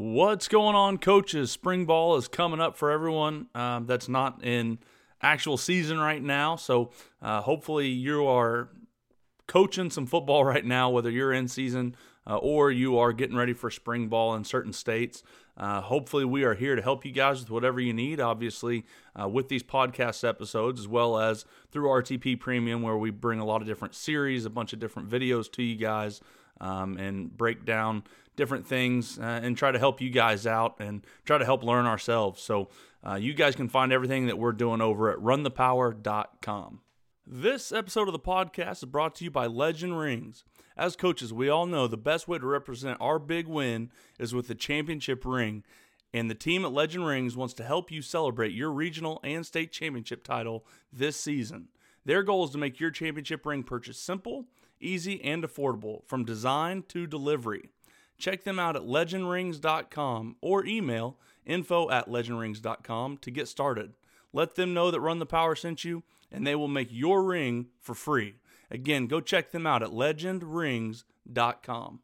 What's going on, coaches? Spring ball is coming up for everyone um, that's not in actual season right now. So uh, hopefully you are coaching some football right now, whether you're in season uh, or you are getting ready for spring ball in certain states. Uh, hopefully, we are here to help you guys with whatever you need, obviously, uh, with these podcast episodes, as well as through RTP Premium, where we bring a lot of different series, a bunch of different videos to you guys, um, and break down different things uh, and try to help you guys out and try to help learn ourselves. So, uh, you guys can find everything that we're doing over at runthepower.com. This episode of the podcast is brought to you by Legend Rings. As coaches, we all know the best way to represent our big win is with the championship ring, and the team at Legend Rings wants to help you celebrate your regional and state championship title this season. Their goal is to make your championship ring purchase simple, easy, and affordable from design to delivery. Check them out at legendrings.com or email info at legendrings.com to get started. Let them know that Run the Power sent you and they will make your ring for free. Again, go check them out at legendrings.com.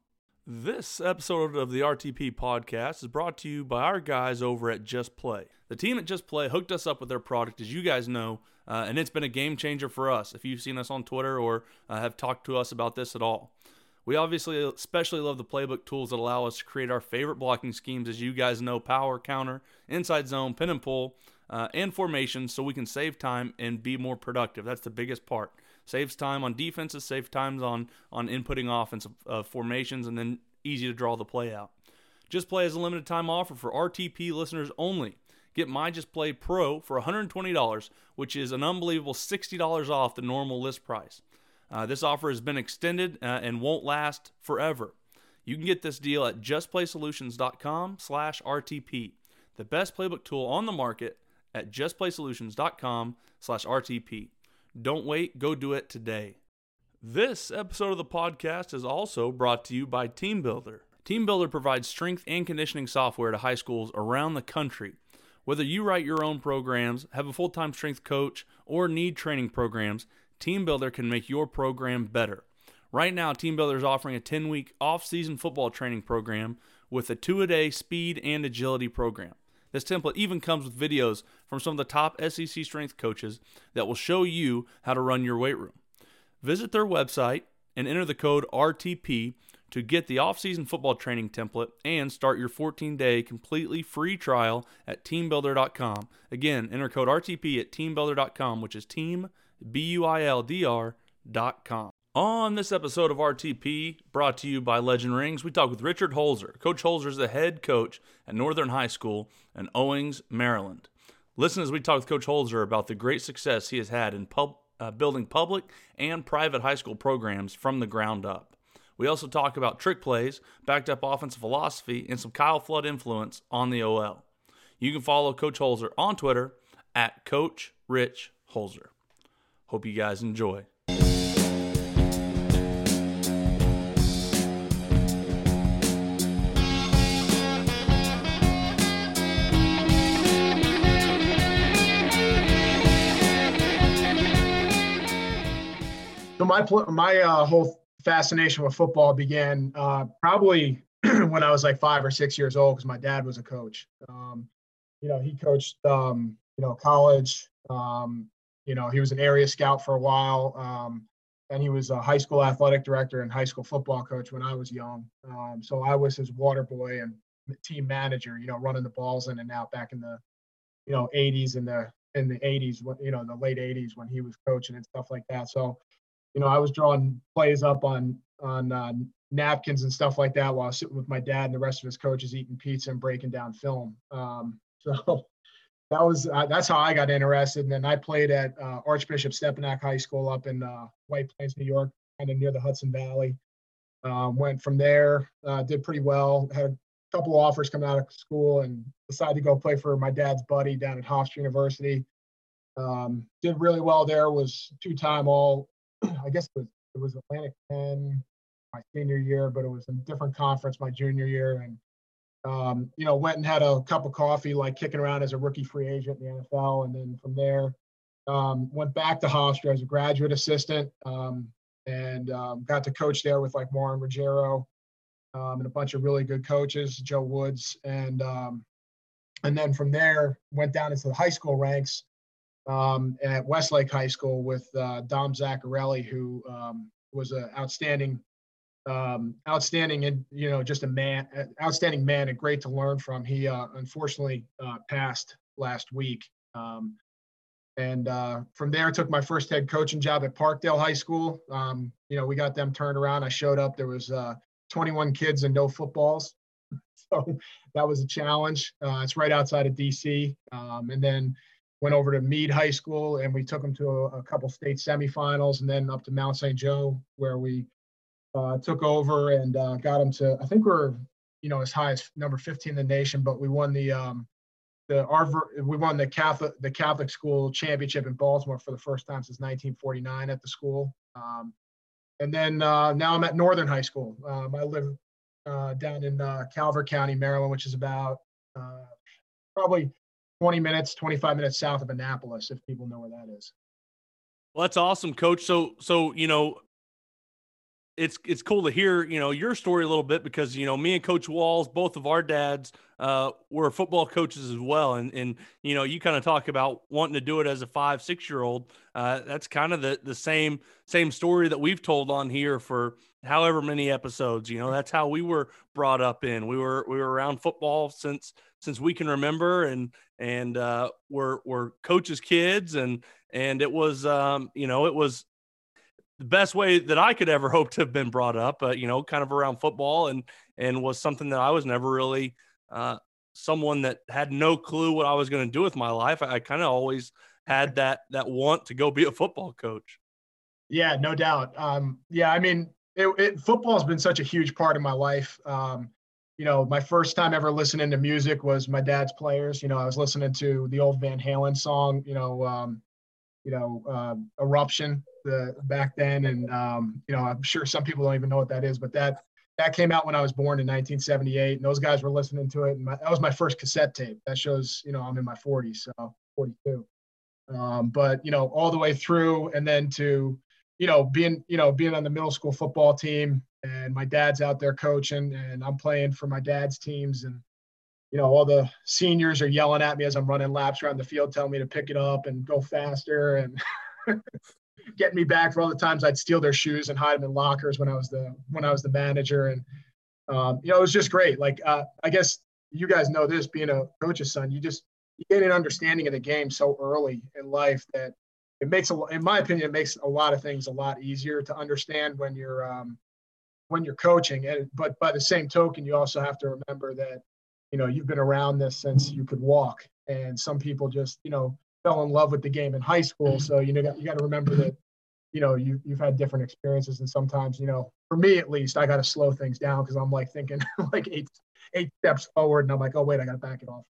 This episode of the RTP podcast is brought to you by our guys over at Just Play. The team at Just Play hooked us up with their product, as you guys know, uh, and it's been a game changer for us. If you've seen us on Twitter or uh, have talked to us about this at all, we obviously especially love the playbook tools that allow us to create our favorite blocking schemes, as you guys know power, counter, inside zone, pin and pull, uh, and formations so we can save time and be more productive. That's the biggest part. Saves time on defenses, saves times on on inputting offensive uh, formations, and then easy to draw the play out. Just Play is a limited time offer for RTP listeners only. Get My Just Play Pro for $120, which is an unbelievable $60 off the normal list price. Uh, this offer has been extended uh, and won't last forever. You can get this deal at justplaysolutions.com/rtp, the best playbook tool on the market at justplaysolutions.com slash RTP. Don't wait, go do it today. This episode of the podcast is also brought to you by TeamBuildr. TeamBuildr provides strength and conditioning software to high schools around the country. Whether you write your own programs, have a full time strength coach, or need training programs, TeamBuildr can make your program better. Right now, TeamBuildr is offering a 10 week off season football training program with a two a day speed and agility program. This template even comes with videos from some of the top SEC strength coaches that will show you how to run your weight room. Visit their website and enter the code RTP to get the off-season football training template and start your 14-day completely free trial at teambuildr.com. Again, enter code RTP at teambuildr.com, which is team b u i l d com. On this episode of RTP, brought to you by Legend Rings, we talk with Richard Holzer. Coach Holzer is the head coach at Northern High School in Owings, Maryland. Listen as we talk with Coach Holzer about the great success he has had in pub, uh, building public and private high school programs from the ground up. We also talk about trick plays, backed up offensive philosophy, and some Kyle Flood influence on the OL. You can follow Coach Holzer on Twitter at Coach Rich Holzer. Hope you guys enjoy. So my my uh, whole fascination with football began uh, probably when I was like five or six years old because my dad was a coach. Um, you know, he coached um, you know college. Um, you know, he was an area scout for a while, um, and he was a high school athletic director and high school football coach when I was young. Um, so I was his water boy and team manager. You know, running the balls in and out back in the you know 80s and the in the 80s, you know, the late 80s when he was coaching and stuff like that. So you know, I was drawing plays up on on uh, napkins and stuff like that while I was sitting with my dad and the rest of his coaches eating pizza and breaking down film. Um, so that was uh, that's how I got interested. And then I played at uh, Archbishop Stepinac High School up in uh, White Plains, New York, kind of near the Hudson Valley. Um, went from there, uh, did pretty well. Had a couple of offers coming out of school, and decided to go play for my dad's buddy down at Hofstra University. Um, did really well there. Was two-time all I guess it was it was Atlantic 10 my senior year, but it was a different conference my junior year. And um, you know, went and had a cup of coffee, like kicking around as a rookie free agent in the NFL, and then from there, um, went back to Hofstra as a graduate assistant, um, and um, got to coach there with like Warren Ruggiero. um, and a bunch of really good coaches, Joe Woods, and um, and then from there went down into the high school ranks at Westlake High School with uh, Dom Zaccarelli, who was an outstanding, um, outstanding, and you know, just a man, outstanding man, and great to learn from. He uh, unfortunately uh, passed last week, um, and uh, from there, I took my first head coaching job at Parkdale High School. Um, you know, we got them turned around. I showed up. There was uh, 21 kids and no footballs, so that was a challenge. Uh, it's right outside of DC, um, and then went over to Meade High School and we took them to a, a couple state semifinals and then up to Mount St. Joe where we uh, took over and uh, got them to, I think we're, you know, as high as number 15 in the nation, but we won the, um, the our we won the Catholic the Catholic school championship in Baltimore for the first time since 1949 at the school. Um, and then uh, now I'm at Northern High School. Um, I live uh, down in uh, Calvert County, Maryland, which is about uh, probably 20 minutes, 25 minutes south of Annapolis, if people know where that is. Well, that's awesome, coach. So, so, you know, it's it's cool to hear you know your story a little bit because you know me and coach walls both of our dads uh, were football coaches as well. And and you know you kind of talk about wanting to do it as a five six year old uh, that's kind of the the same same story that we've told on here for however many episodes. You know that's how we were brought up in. We were we were around football since since we can remember. And and uh, we're we're coaches kids. And and it was um, you know it was the best way that I could ever hope to have been brought up uh, you know kind of around football and and was something that I was never really uh, someone that had no clue what I was going to do with my life. I, I kind of always had that that want to go be a football coach. Yeah no doubt. Um, yeah I mean it, it, football has been such a huge part of my life. Um, you know, my first time ever listening to music was my dad's players. You know, I was listening to the old Van Halen song, you know, um, you know, uh, Eruption the back then, and um, you know, I'm sure some people don't even know what that is, but that that came out when I was born in 1978, and those guys were listening to it, and my, that was my first cassette tape. That shows, you know, I'm in my 40s, so 42. Um, but you know, all the way through, and then to, you know, being, you know, being on the middle school football team, and my dad's out there coaching and I'm playing for my dad's teams and you know all the seniors are yelling at me as I'm running laps around the field telling me to pick it up and go faster and getting me back for all the times I'd steal their shoes and hide them in lockers when I was the when I was the manager and um, you know it was just great like uh, I guess you guys know this being a coach's son you just you get an understanding of the game so early in life that it makes a in my opinion it makes a lot of things a lot easier to understand when you're um, when you're coaching. And but by the same token, you also have to remember that you know you've been around this since you could walk, and some people just you know fell in love with the game in high school. Mm-hmm. So you know you got to remember that you know you you've had different experiences, and sometimes you know for me at least, I got to slow things down because I'm like thinking like eight eight steps forward, and I'm like, oh wait, I got to back it off.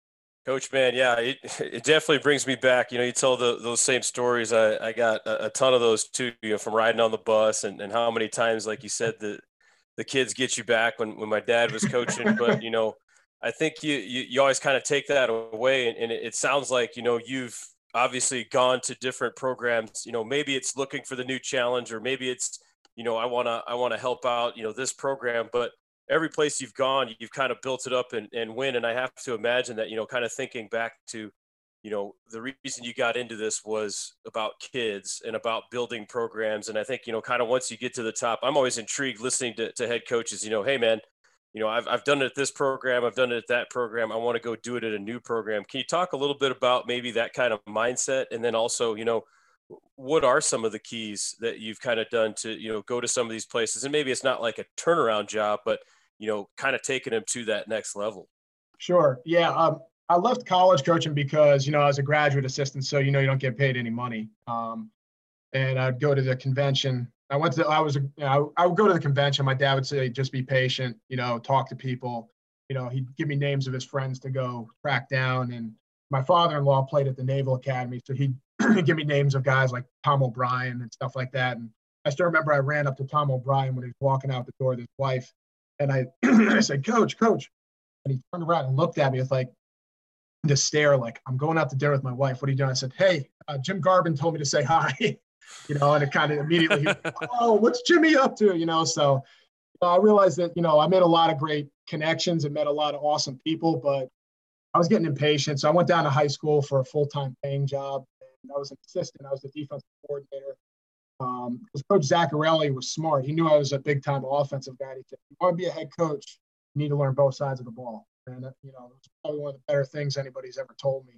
Coach, man, yeah, it, it definitely brings me back. You know, you tell the, those same stories. I, I got a, a, ton of those too, you know, from riding on the bus and, and how many times, like you said, the, the kids get you back when, when my dad was coaching. but, you know, I think you, you, you always kind of take that away. And, and it, it sounds like, you know, you've obviously gone to different programs, you know, maybe it's looking for the new challenge or maybe it's, you know, I want to, I want to help out, you know, this program, but every place you've gone, you've kind of built it up and, and win. And I have to imagine that, you know, kind of thinking back to, you know the reason you got into this was about kids and about building programs and i think you know kind of once you get to the top i'm always intrigued listening to, to head coaches you know hey man you know I've, I've done it at this program i've done it at that program i want to go do it at a new program can you talk a little bit about maybe that kind of mindset and then also you know what are some of the keys that you've kind of done to you know go to some of these places and maybe it's not like a turnaround job but you know kind of taking them to that next level sure yeah um, I left college coaching because you know I was a graduate assistant, so you know you don't get paid any money. Um, and I'd go to the convention. I went to I was you know, I would go to the convention. My dad would say just be patient, you know, talk to people. You know, he'd give me names of his friends to go track down. And my father-in-law played at the Naval Academy, so he'd give me names of guys like Tom O'Brien and stuff like that. And I still remember I ran up to Tom O'Brien when he was walking out the door with his wife, and I I said, "Coach, Coach," and he turned around and looked at me with like to stare like I'm going out to dinner with my wife. What are you doing? I said, Hey, uh, Jim Garvin told me to say hi. you know, and it kind of immediately, oh, what's Jimmy up to? You know, so I realized that, you know, I made a lot of great connections and met a lot of awesome people, but I was getting impatient. So I went down to high school for a full time paying job. And I was an assistant, I was the defensive coordinator. Um, Coach Zaccarelli was smart. He knew I was a big time offensive guy. He said, "You want to be a head coach, you need to learn both sides of the ball." And uh, you know, it's probably one of the better things anybody's ever told me.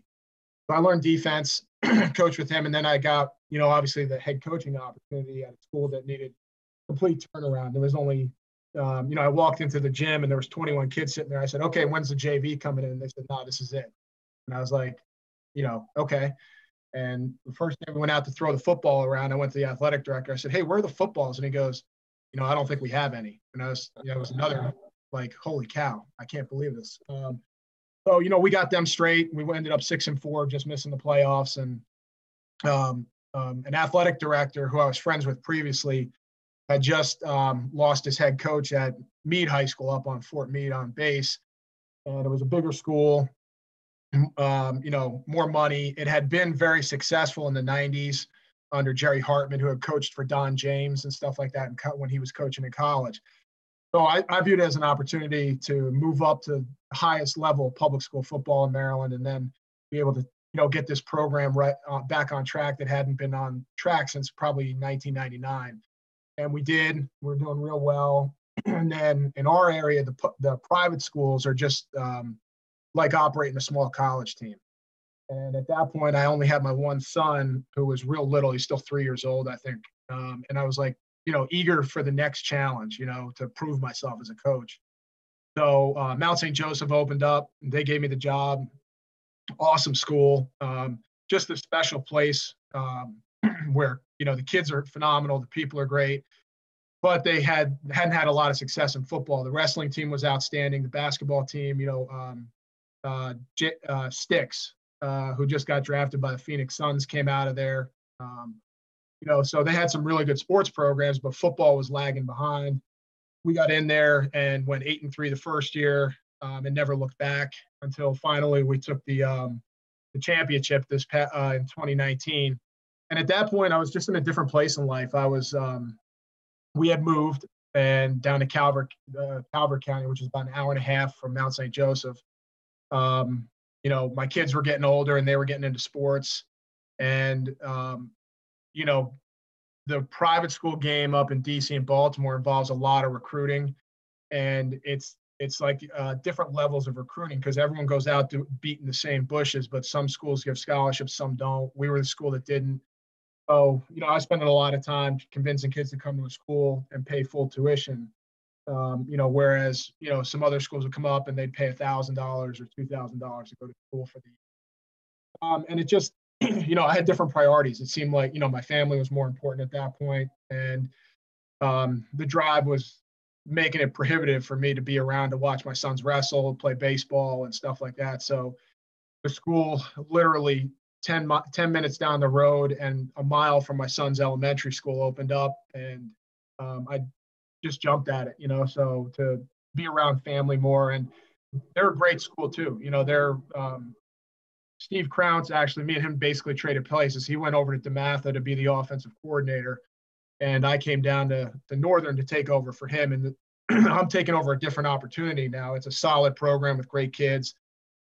I learned defense, coached with him, and then I got, you know, obviously the head coaching opportunity at a school that needed complete turnaround. There was only, um, you know, I walked into the gym and there was 21 kids sitting there. I said, "Okay, when's the JV coming in?" And they said, "No, this is it." And I was like, you know, okay. And the first day we went out to throw the football around, I went to the athletic director. I said, "Hey, where are the footballs?" And he goes, "You know, I don't think we have any." And I was, you know, it was another like, "Holy cow, I can't believe this." Um, so you know, we got them straight. We ended up six and four, just missing the playoffs. And um, um, an athletic director who I was friends with previously had just um, lost his head coach at Meade High School up on Fort Meade on base, and it was a bigger school um, you know, more money. It had been very successful in the 90s under Jerry Hartman, who had coached for Don James and stuff like that and when he was coaching in college. So I, I viewed it as an opportunity to move up to the highest level of public school football in Maryland and then be able to, you know, get this program right uh, back on track that hadn't been on track since probably 1999. And we did. We're doing real well. And then in our area, the the private schools are just um, like operating a small college team. And at that point, I only had my one son who was real little. He's still three years old, I think. Um, and I was like, you know, eager for the next challenge, you know, to prove myself as a coach. So uh, Mount St. Joseph opened up. They gave me the job. Awesome school. Um, just a special place um, where, you know, the kids are phenomenal. The people are great. But they had hadn't had a lot of success in football. The wrestling team was outstanding. The basketball team, you know, um, uh, J- uh, Sticks, uh, who just got drafted by the Phoenix Suns, came out of there. Um, you know, so they had some really good sports programs, but football was lagging behind. We got in there and went eight and three the first year, um, and never looked back until finally we took the um, the championship this uh, in 2019. And at that point, I was just in a different place in life. I was um, we had moved and down to Calvert, uh, Calvert County, which is about an hour and a half from Mount St. Joseph. Um, you know, my kids were getting older and they were getting into sports. And, um, you know, the private school game up in DC and Baltimore involves a lot of recruiting. And it's, it's like uh, different levels of recruiting because everyone goes out to beating the same bushes, but some schools give scholarships, some don't. We were the school that didn't. So, you know, I spent a lot of time convincing kids to come to a school and pay full tuition. Um, you know, whereas you know some other schools would come up and they'd pay a thousand dollars or two thousand dollars to go to school for the. Um, and it just, you know, I had different priorities. It seemed like you know my family was more important at that point, and um, the drive was making it prohibitive for me to be around to watch my sons wrestle, play baseball, and stuff like that. So the school literally 10, 10 minutes down the road and a mile from my son's elementary school opened up and um, I just jumped at it, you know. So to be around family more, and they're a great school too. You know, they're um, Steve Crounce actually, me and him basically traded places. He went over to DeMatha to be the offensive coordinator, and I came down to the Northern to take over for him. And the, I'm taking over a different opportunity now. It's a solid program with great kids,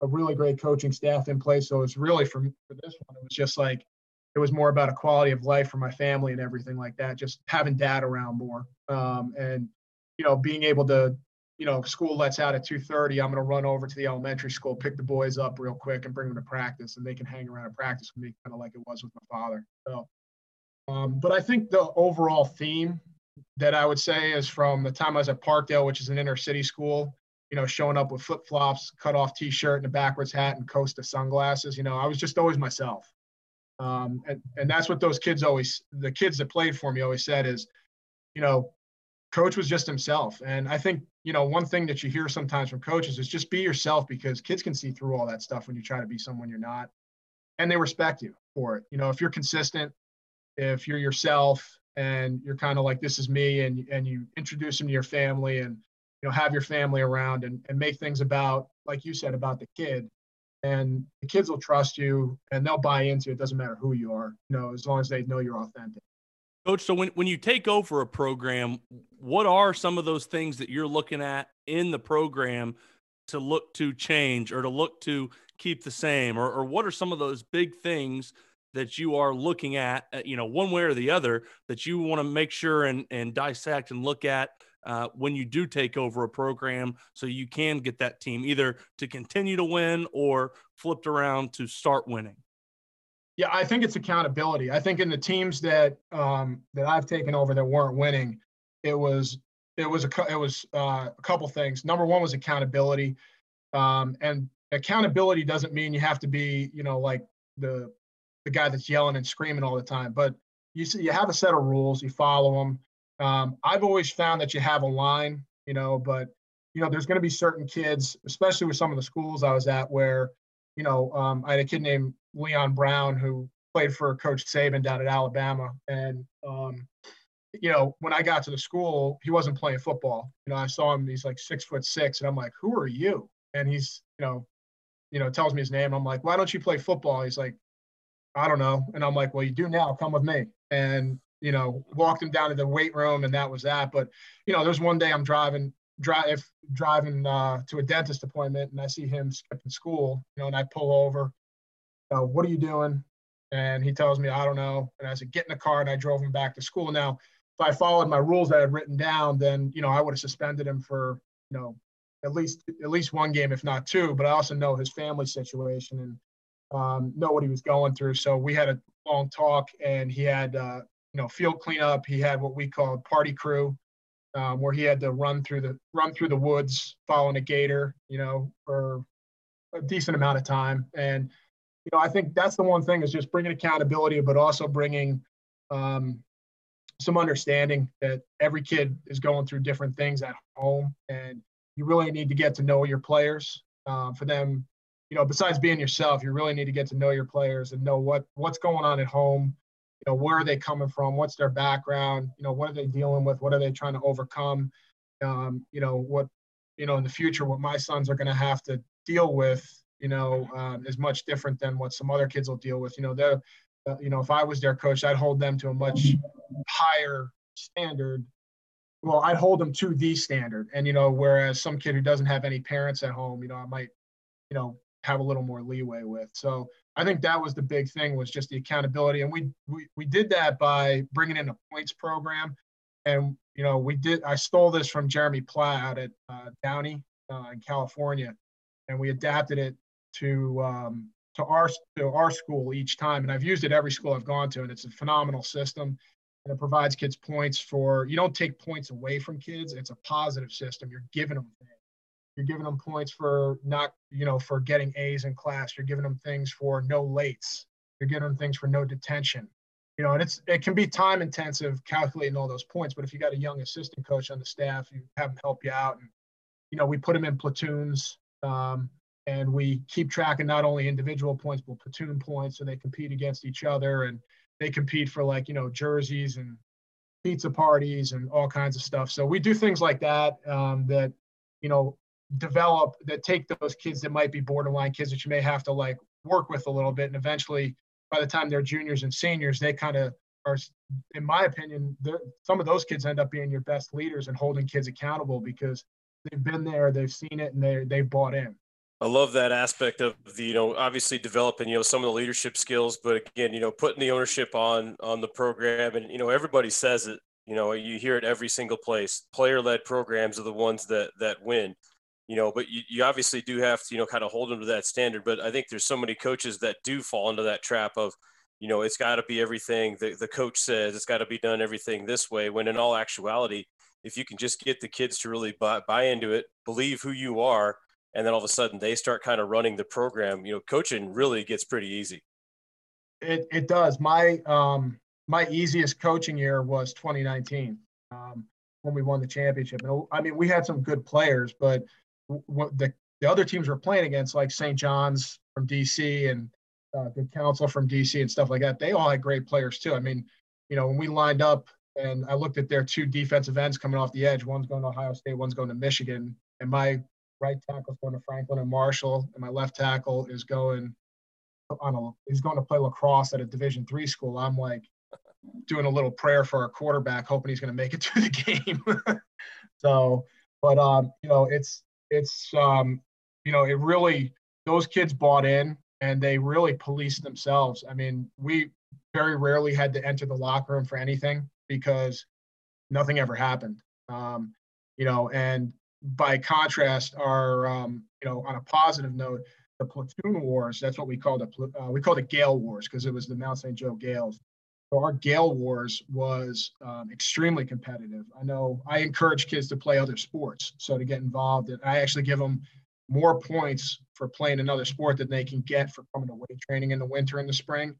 a really great coaching staff in place. So it's really for for this one, it was just like it was more about a quality of life for my family and everything like that. Just having dad around more, um, and you know, being able to, you know, school lets out at two thirty. I'm going to run over to the elementary school, pick the boys up real quick, and bring them to practice, and they can hang around at practice with me, kind of like it was with my father. So, um, but I think the overall theme that I would say is from the time I was at Parkdale, which is an inner city school, you know, showing up with flip flops, cut off t shirt, and a backwards hat, and Costa sunglasses. You know, I was just always myself. Um, and, and that's what those kids always, the kids that played for me always said is, you know, coach was just himself. And I think, you know, one thing that you hear sometimes from coaches is just be yourself because kids can see through all that stuff when you try to be someone you're not. And they respect you for it. You know, if you're consistent, if you're yourself and you're kind of like, this is me, and, and you introduce them to your family and, you know, have your family around and, and make things about, like you said, about the kid, and the kids will trust you and they'll buy into it. Doesn't matter who you are, you know, as long as they know you're authentic. Coach, so when, when you take over a program, what are some of those things that you're looking at in the program to look to change or to look to keep the same? Or, or what are some of those big things that you are looking at, uh, you know, one way or the other, that you want to make sure and, and dissect and look at uh, when you do take over a program so you can get that team either to continue to win or flipped around to start winning? Yeah, I think it's accountability. I think in the teams that um, that I've taken over that weren't winning, it was it was a it was uh, a couple things. Number one was accountability, um, and accountability doesn't mean you have to be you know like the the guy that's yelling and screaming all the time. But you see, you have a set of rules, you follow them. Um, I've always found that you have a line, you know, but you know, there's going to be certain kids, especially with some of the schools I was at, where you know, um, I had a kid named Leon Brown who played for Coach Saban down at Alabama, and um, you know, when I got to the school, he wasn't playing football. You know, I saw him; he's like six foot six, and I'm like, "Who are you?" And he's, you know, you know, tells me his name. I'm like, "Why don't you play football?" He's like, "I don't know." And I'm like, "Well, you do now. Come with me." And you know, walked him down to the weight room, and that was that. But you know, there's one day I'm driving drive if driving uh, to a dentist appointment and I see him skipping school, you know, and I pull over. Know, what are you doing? And he tells me, I don't know. And I said, get in the car, and I drove him back to school. Now, if I followed my rules that I had written down, then you know I would have suspended him for you know at least at least one game, if not two. But I also know his family situation and um, know what he was going through. So we had a long talk, and he had uh, you know field cleanup. He had what we called party crew, um, where he had to run through the run through the woods following a gator, you know, for a decent amount of time. And you know, I think that's the one thing is just bringing accountability, but also bringing um, some understanding that every kid is going through different things at home, and you really need to get to know your players. Uh, for them, you know, besides being yourself, you really need to get to know your players and know what what's going on at home you know where are they coming from what's their background you know what are they dealing with what are they trying to overcome um, you know what you know in the future what my sons are going to have to deal with you know um, is much different than what some other kids will deal with. You know they're uh, you know if i was their coach i'd hold them to a much higher standard. Well i'd hold them to the standard. And you know whereas some kid who doesn't have any parents at home you know i might you know have a little more leeway with. So I think that was the big thing was just the accountability, and we we we did that by bringing in a points program, and you know we did. I stole this from Jeremy Platt out at uh, Downey uh, in California, and we adapted it to um, to our to our school each time, and I've used it every school I've gone to, and it's a phenomenal system. And it provides kids points for you don't take points away from kids. It's a positive system. You're giving them things you're giving them points for not, you know, for getting A's in class. You're giving them things for no lates. You're giving them things for no detention. You know, and it's it can be time intensive calculating all those points. But if you got a young assistant coach on the staff, you have them help you out. And you know, we put them in platoons, um, and we keep track of not only individual points but platoon points, so they compete against each other and they compete for like you know jerseys and pizza parties and all kinds of stuff. So we do things like that um, that you know develop that take those kids that might be borderline kids that you may have to like work with a little bit and eventually by the time they're juniors and seniors they kind of are in my opinion some of those kids end up being your best leaders and holding kids accountable because they've been there they've seen it and they they've bought in I love that aspect of the, you know, obviously developing, you know, some of the leadership skills, but again, you know, putting the ownership on on the program and you know, everybody says it, you know, you hear it every single place. Player led programs are the ones that that win you know, but you, you obviously do have to, you know, kind of hold them to that standard. But I think there's so many coaches that do fall into that trap of, you know, it's got to be everything the, the coach says, it's got to be done everything this way. When in all actuality, if you can just get the kids to really buy, buy into it, believe who you are, and then all of a sudden they start kind of running the program, you know, coaching really gets pretty easy. It, it does. My, um, my easiest coaching year was 2019 um, when we won the championship. And I mean, we had some good players, but what the, the other teams we're playing against, like St. John's from DC and uh, Good Counsel from DC and stuff like that, they all had great players too. I mean, you know, when we lined up and I looked at their two defensive ends coming off the edge, one's going to Ohio State, one's going to Michigan, and my right tackle's going to Franklin and Marshall, and my left tackle is going on a he's going to play lacrosse at a Division three school. I'm like, doing a little prayer for our quarterback, hoping he's going to make it through the game. so, but um, you know, it's it's um, you know, it really those kids bought in and they really policed themselves. I mean, we very rarely had to enter the locker room for anything because nothing ever happened. Um, you know, and by contrast, are um, you know, on a positive note, the platoon wars. That's what we called it. Uh, we called it Gale Wars because it was the Mount St. Joe Gales. So our Gale Wars was um, extremely competitive. I know I encourage kids to play other sports, so to get involved. And I actually give them more points for playing another sport than they can get for coming to weight training in the winter and the spring.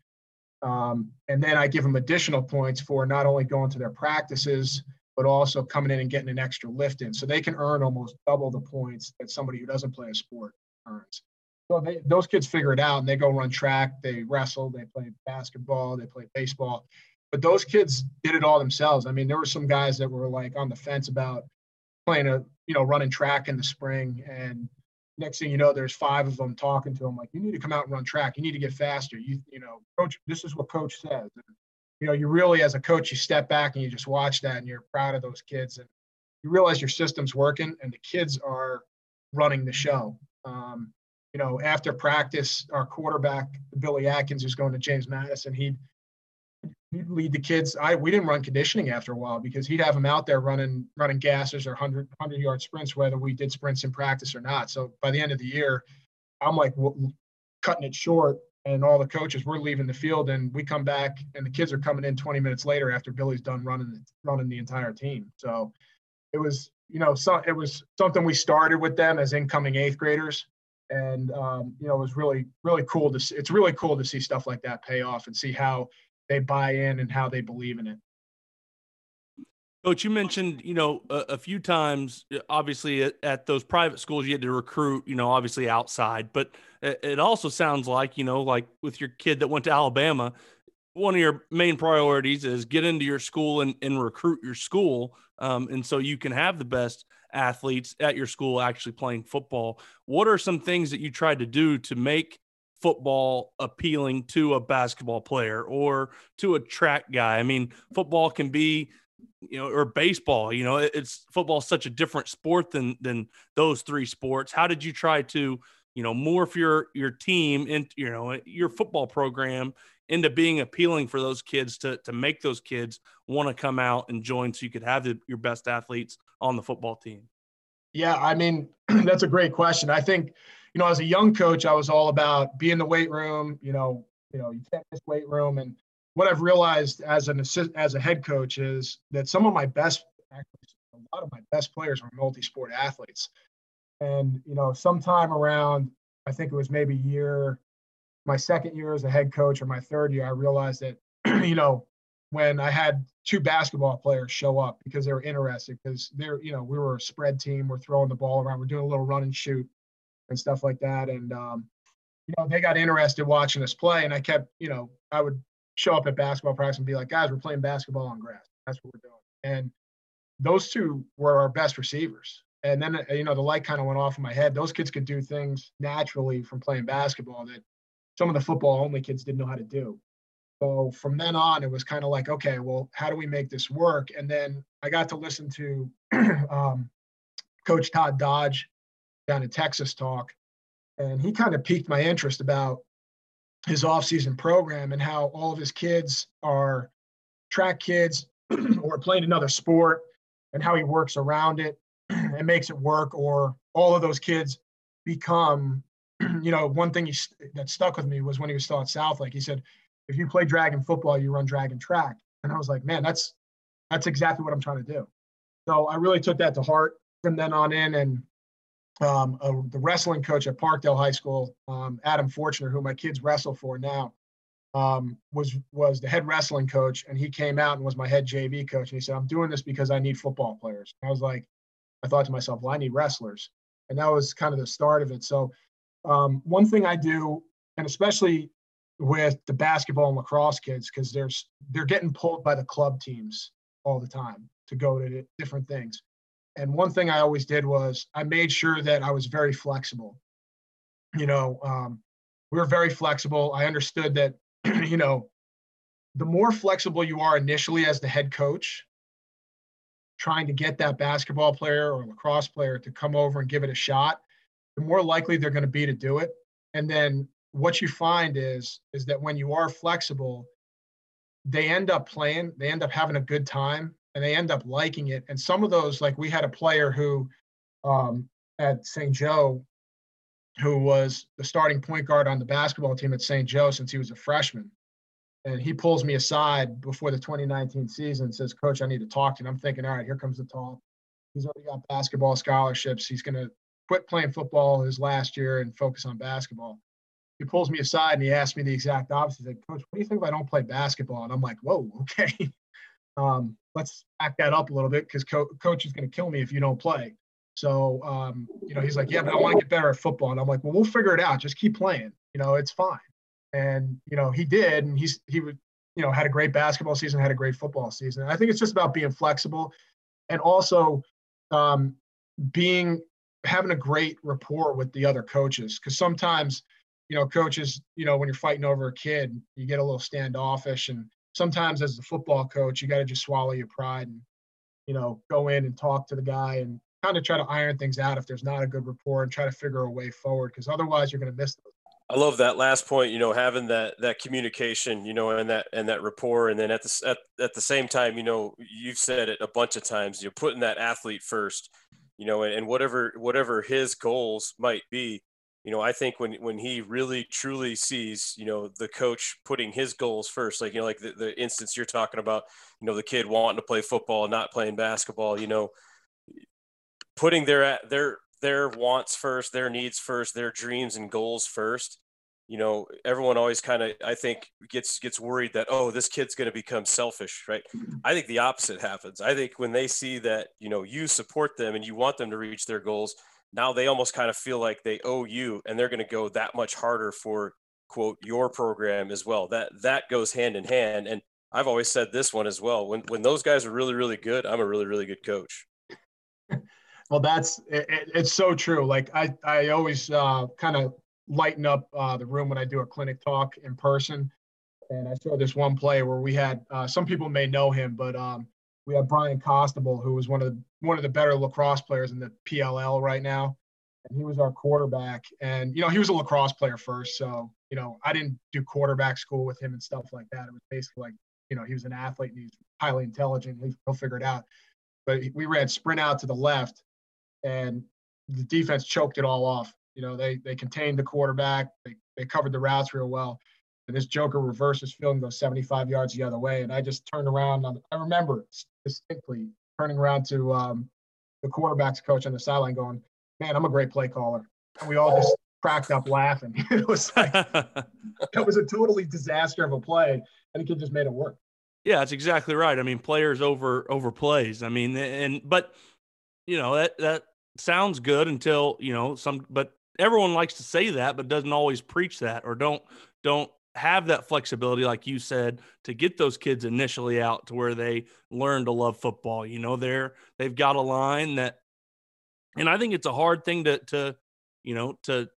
Um, and then I give them additional points for not only going to their practices, but also coming in and getting an extra lift in. So they can earn almost double the points that somebody who doesn't play a sport earns. So they, those kids figure it out and they go run track, they wrestle, they play basketball, they play baseball. But those kids did it all themselves. I mean, there were some guys that were like on the fence about playing a, you know, running track in the spring. And next thing you know, there's five of them talking to them like, you need to come out and run track. You need to get faster. You, you know, coach, this is what coach says. You know, you really, as a coach, you step back and you just watch that and you're proud of those kids. And you realize your system's working and the kids are running the show. Um, you know, after practice, our quarterback Billy Atkins, who's going to James Madison, he'd he'd lead the kids. I we didn't run conditioning after a while because he'd have them out there running running gassers or 100 100 yard sprints, whether we did sprints in practice or not. So by the end of the year, I'm like cutting it short, and all the coaches we're leaving the field, and we come back, and the kids are coming in 20 minutes later after Billy's done running running the entire team. So it was you know so it was something we started with them as incoming eighth graders and um, you know it was really really cool to see, it's really cool to see stuff like that pay off and see how they buy in and how they believe in it coach you mentioned you know a, a few times obviously at, at, those private schools you had to recruit you know obviously outside but it, also sounds like you know like with your kid that went to alabama one of your main priorities is get into your school and, and recruit your school um, and so you can have the best athletes at your school actually playing football. What are some things that you tried to do to make football appealing to a basketball player or to a track guy? I mean, football can be you know or baseball you know it's football such a different sport than than those three sports how did you try to you know morph your your team and you know your football program into being appealing for those kids to to make those kids want to come out and join so you could have the, your best athletes on the football team? Yeah, I mean, that's a great question. I think, you know, as a young coach, I was all about be in the weight room, you know, you know, you can't miss weight room. And what I've realized as an assist, as a head coach is that some of my best, a lot of my best players are multi-sport athletes. And, you know, sometime around, I think it was maybe year my second year as a head coach or my third year, I realized that, you know, when I had two basketball players show up because they were interested because they're, you know, we were a spread team, we're throwing the ball around, we're doing a little run and shoot and stuff like that. And, um, you know, they got interested watching us play. And I kept, you know, I would show up at basketball practice and be like, guys, we're playing basketball on grass. That's what we're doing. And those two were our best receivers. And then, you know, the light kind of went off in my head. Those kids could do things naturally from playing basketball that some of the football only kids didn't know how to do. So from then on, it was kind of like, okay, well, how do we make this work? And then I got to listen to um, Coach Todd Dodge down in Texas talk, and he kind of piqued my interest about his off-season program and how all of his kids are track kids or playing another sport, and how he works around it and makes it work, or all of those kids become you know, one thing he, that stuck with me was when he was still at Southlake. He said, "If you play dragon football, you run dragon track." And I was like, "Man, that's that's exactly what I'm trying to do." So I really took that to heart from then on in. And um, uh, the wrestling coach at Parkdale High School, um, Adam Fortuner, who my kids wrestle for now, um, was was the head wrestling coach, and he came out and was my head JV coach. And he said, "I'm doing this because I need football players." And I was like, I thought to myself, "Well, I need wrestlers," and that was kind of the start of it. So um, one thing I do, and especially with the basketball and lacrosse kids, because there's they're getting pulled by the club teams all the time to go to different things. And one thing I always did was I made sure that I was very flexible. You know, um, we were very flexible. I understood that, you know, the more flexible you are initially as the head coach, trying to get that basketball player or lacrosse player to come over and give it a shot, the more likely they're going to be to do it. And then what you find is is that when you are flexible, they end up playing, they end up having a good time, and they end up liking it. And some of those, like we had a player who um, at St. Joe, who was the starting point guard on the basketball team at St. Joe since he was a freshman. And he pulls me aside before the 2019 season and says, Coach, I need to talk to you. And I'm thinking, all right, here comes the talk. He's already got basketball scholarships. He's going to quit playing football his last year and focus on basketball. He pulls me aside and he asked me the exact opposite. He's like, Coach, what do you think if I don't play basketball? And I'm like, whoa, okay. Um, let's back that up a little bit because co- coach is going to kill me if you don't play. So, um, you know, he's like, yeah, but I want to get better at football. And I'm like, well, we'll figure it out. Just keep playing. You know, it's fine. And, you know, he did. And he's, he would, you know, had a great basketball season, had a great football season. And I think it's just about being flexible and also um, being, having a great rapport with the other coaches. Cause sometimes, you know, coaches, you know, when you're fighting over a kid, you get a little standoffish. And sometimes as a football coach, you got to just swallow your pride and, you know, go in and talk to the guy and kind of try to iron things out if there's not a good rapport and try to figure a way forward because otherwise you're going to miss those. I love that last point. You know, having that that communication, you know, and that and that rapport, and then at the at, at the same time, you know, you've said it a bunch of times. You're putting that athlete first, you know, and, and whatever whatever his goals might be, you know, I think when when he really truly sees, you know, the coach putting his goals first, like you know, like the, the instance you're talking about, you know, the kid wanting to play football, not playing basketball, you know, putting their their their wants first, their needs first, their dreams and goals first. You know, everyone always kind of I think gets gets worried that oh, this kid's going to become selfish, right? Mm-hmm. I think the opposite happens. I think when they see that, you know, you support them and you want them to reach their goals, now they almost kind of feel like they owe you and they're going to go that much harder for quote your program as well. That that goes hand in hand and I've always said this one as well. When when those guys are really really good, I'm a really really good coach. Well, that's it, it's so true. Like I, I always uh, kind of lighten up uh, the room when I do a clinic talk in person. And I saw this one play where we had uh, some people may know him, but um, we had Bryan Costabile, who was one of the one of the better lacrosse players in the PLL right now, and he was our quarterback. And you know, he was a lacrosse player first, so you know, I didn't do quarterback school with him and stuff like that. It was basically like, you know, he was an athlete and he's highly intelligent. He'll figure it out. But we ran sprint out to the left, and the defense choked it all off. You know, they they contained the quarterback, they they covered the routes real well. And this Joker reverses field and goes 75 yards the other way. And I just turned around. I remember distinctly turning around to um, the quarterback's coach on the sideline going, man, I'm a great play caller. And we all just cracked up laughing. it was like, it was a totally disaster of a play. And the kid just made it work. Yeah, that's exactly right. I mean, players over over plays. I mean, and but you know that that sounds good until you know some but everyone likes to say that but doesn't always preach that or don't don't have that flexibility like you said to get those kids initially out to where they learn to love football you know they're they've got a line that and i think it's a hard thing to to you know to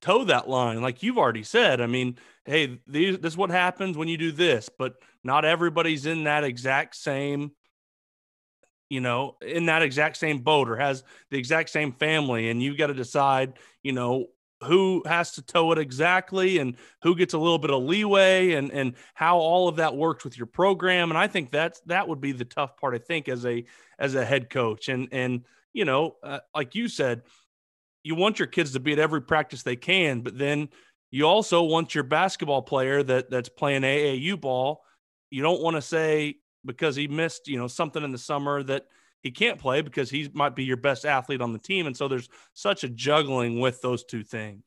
toe that line like you've already said i mean hey these, this is what happens when you do this but not everybody's in that exact same you know, in that exact same boat or has the exact same family, and you've got to decide, you know, who has to tow it exactly and who gets a little bit of leeway and and how all of that works with your program and i think that's that would be the tough part i think as a as a head coach and and you know uh, like you said you want your kids to be at every practice they can but then you also want your basketball player that that's playing aau ball you don't want to say because he missed, you know, something in the summer that he can't play because he might be your best athlete on the team. And so there's such a juggling with those two things.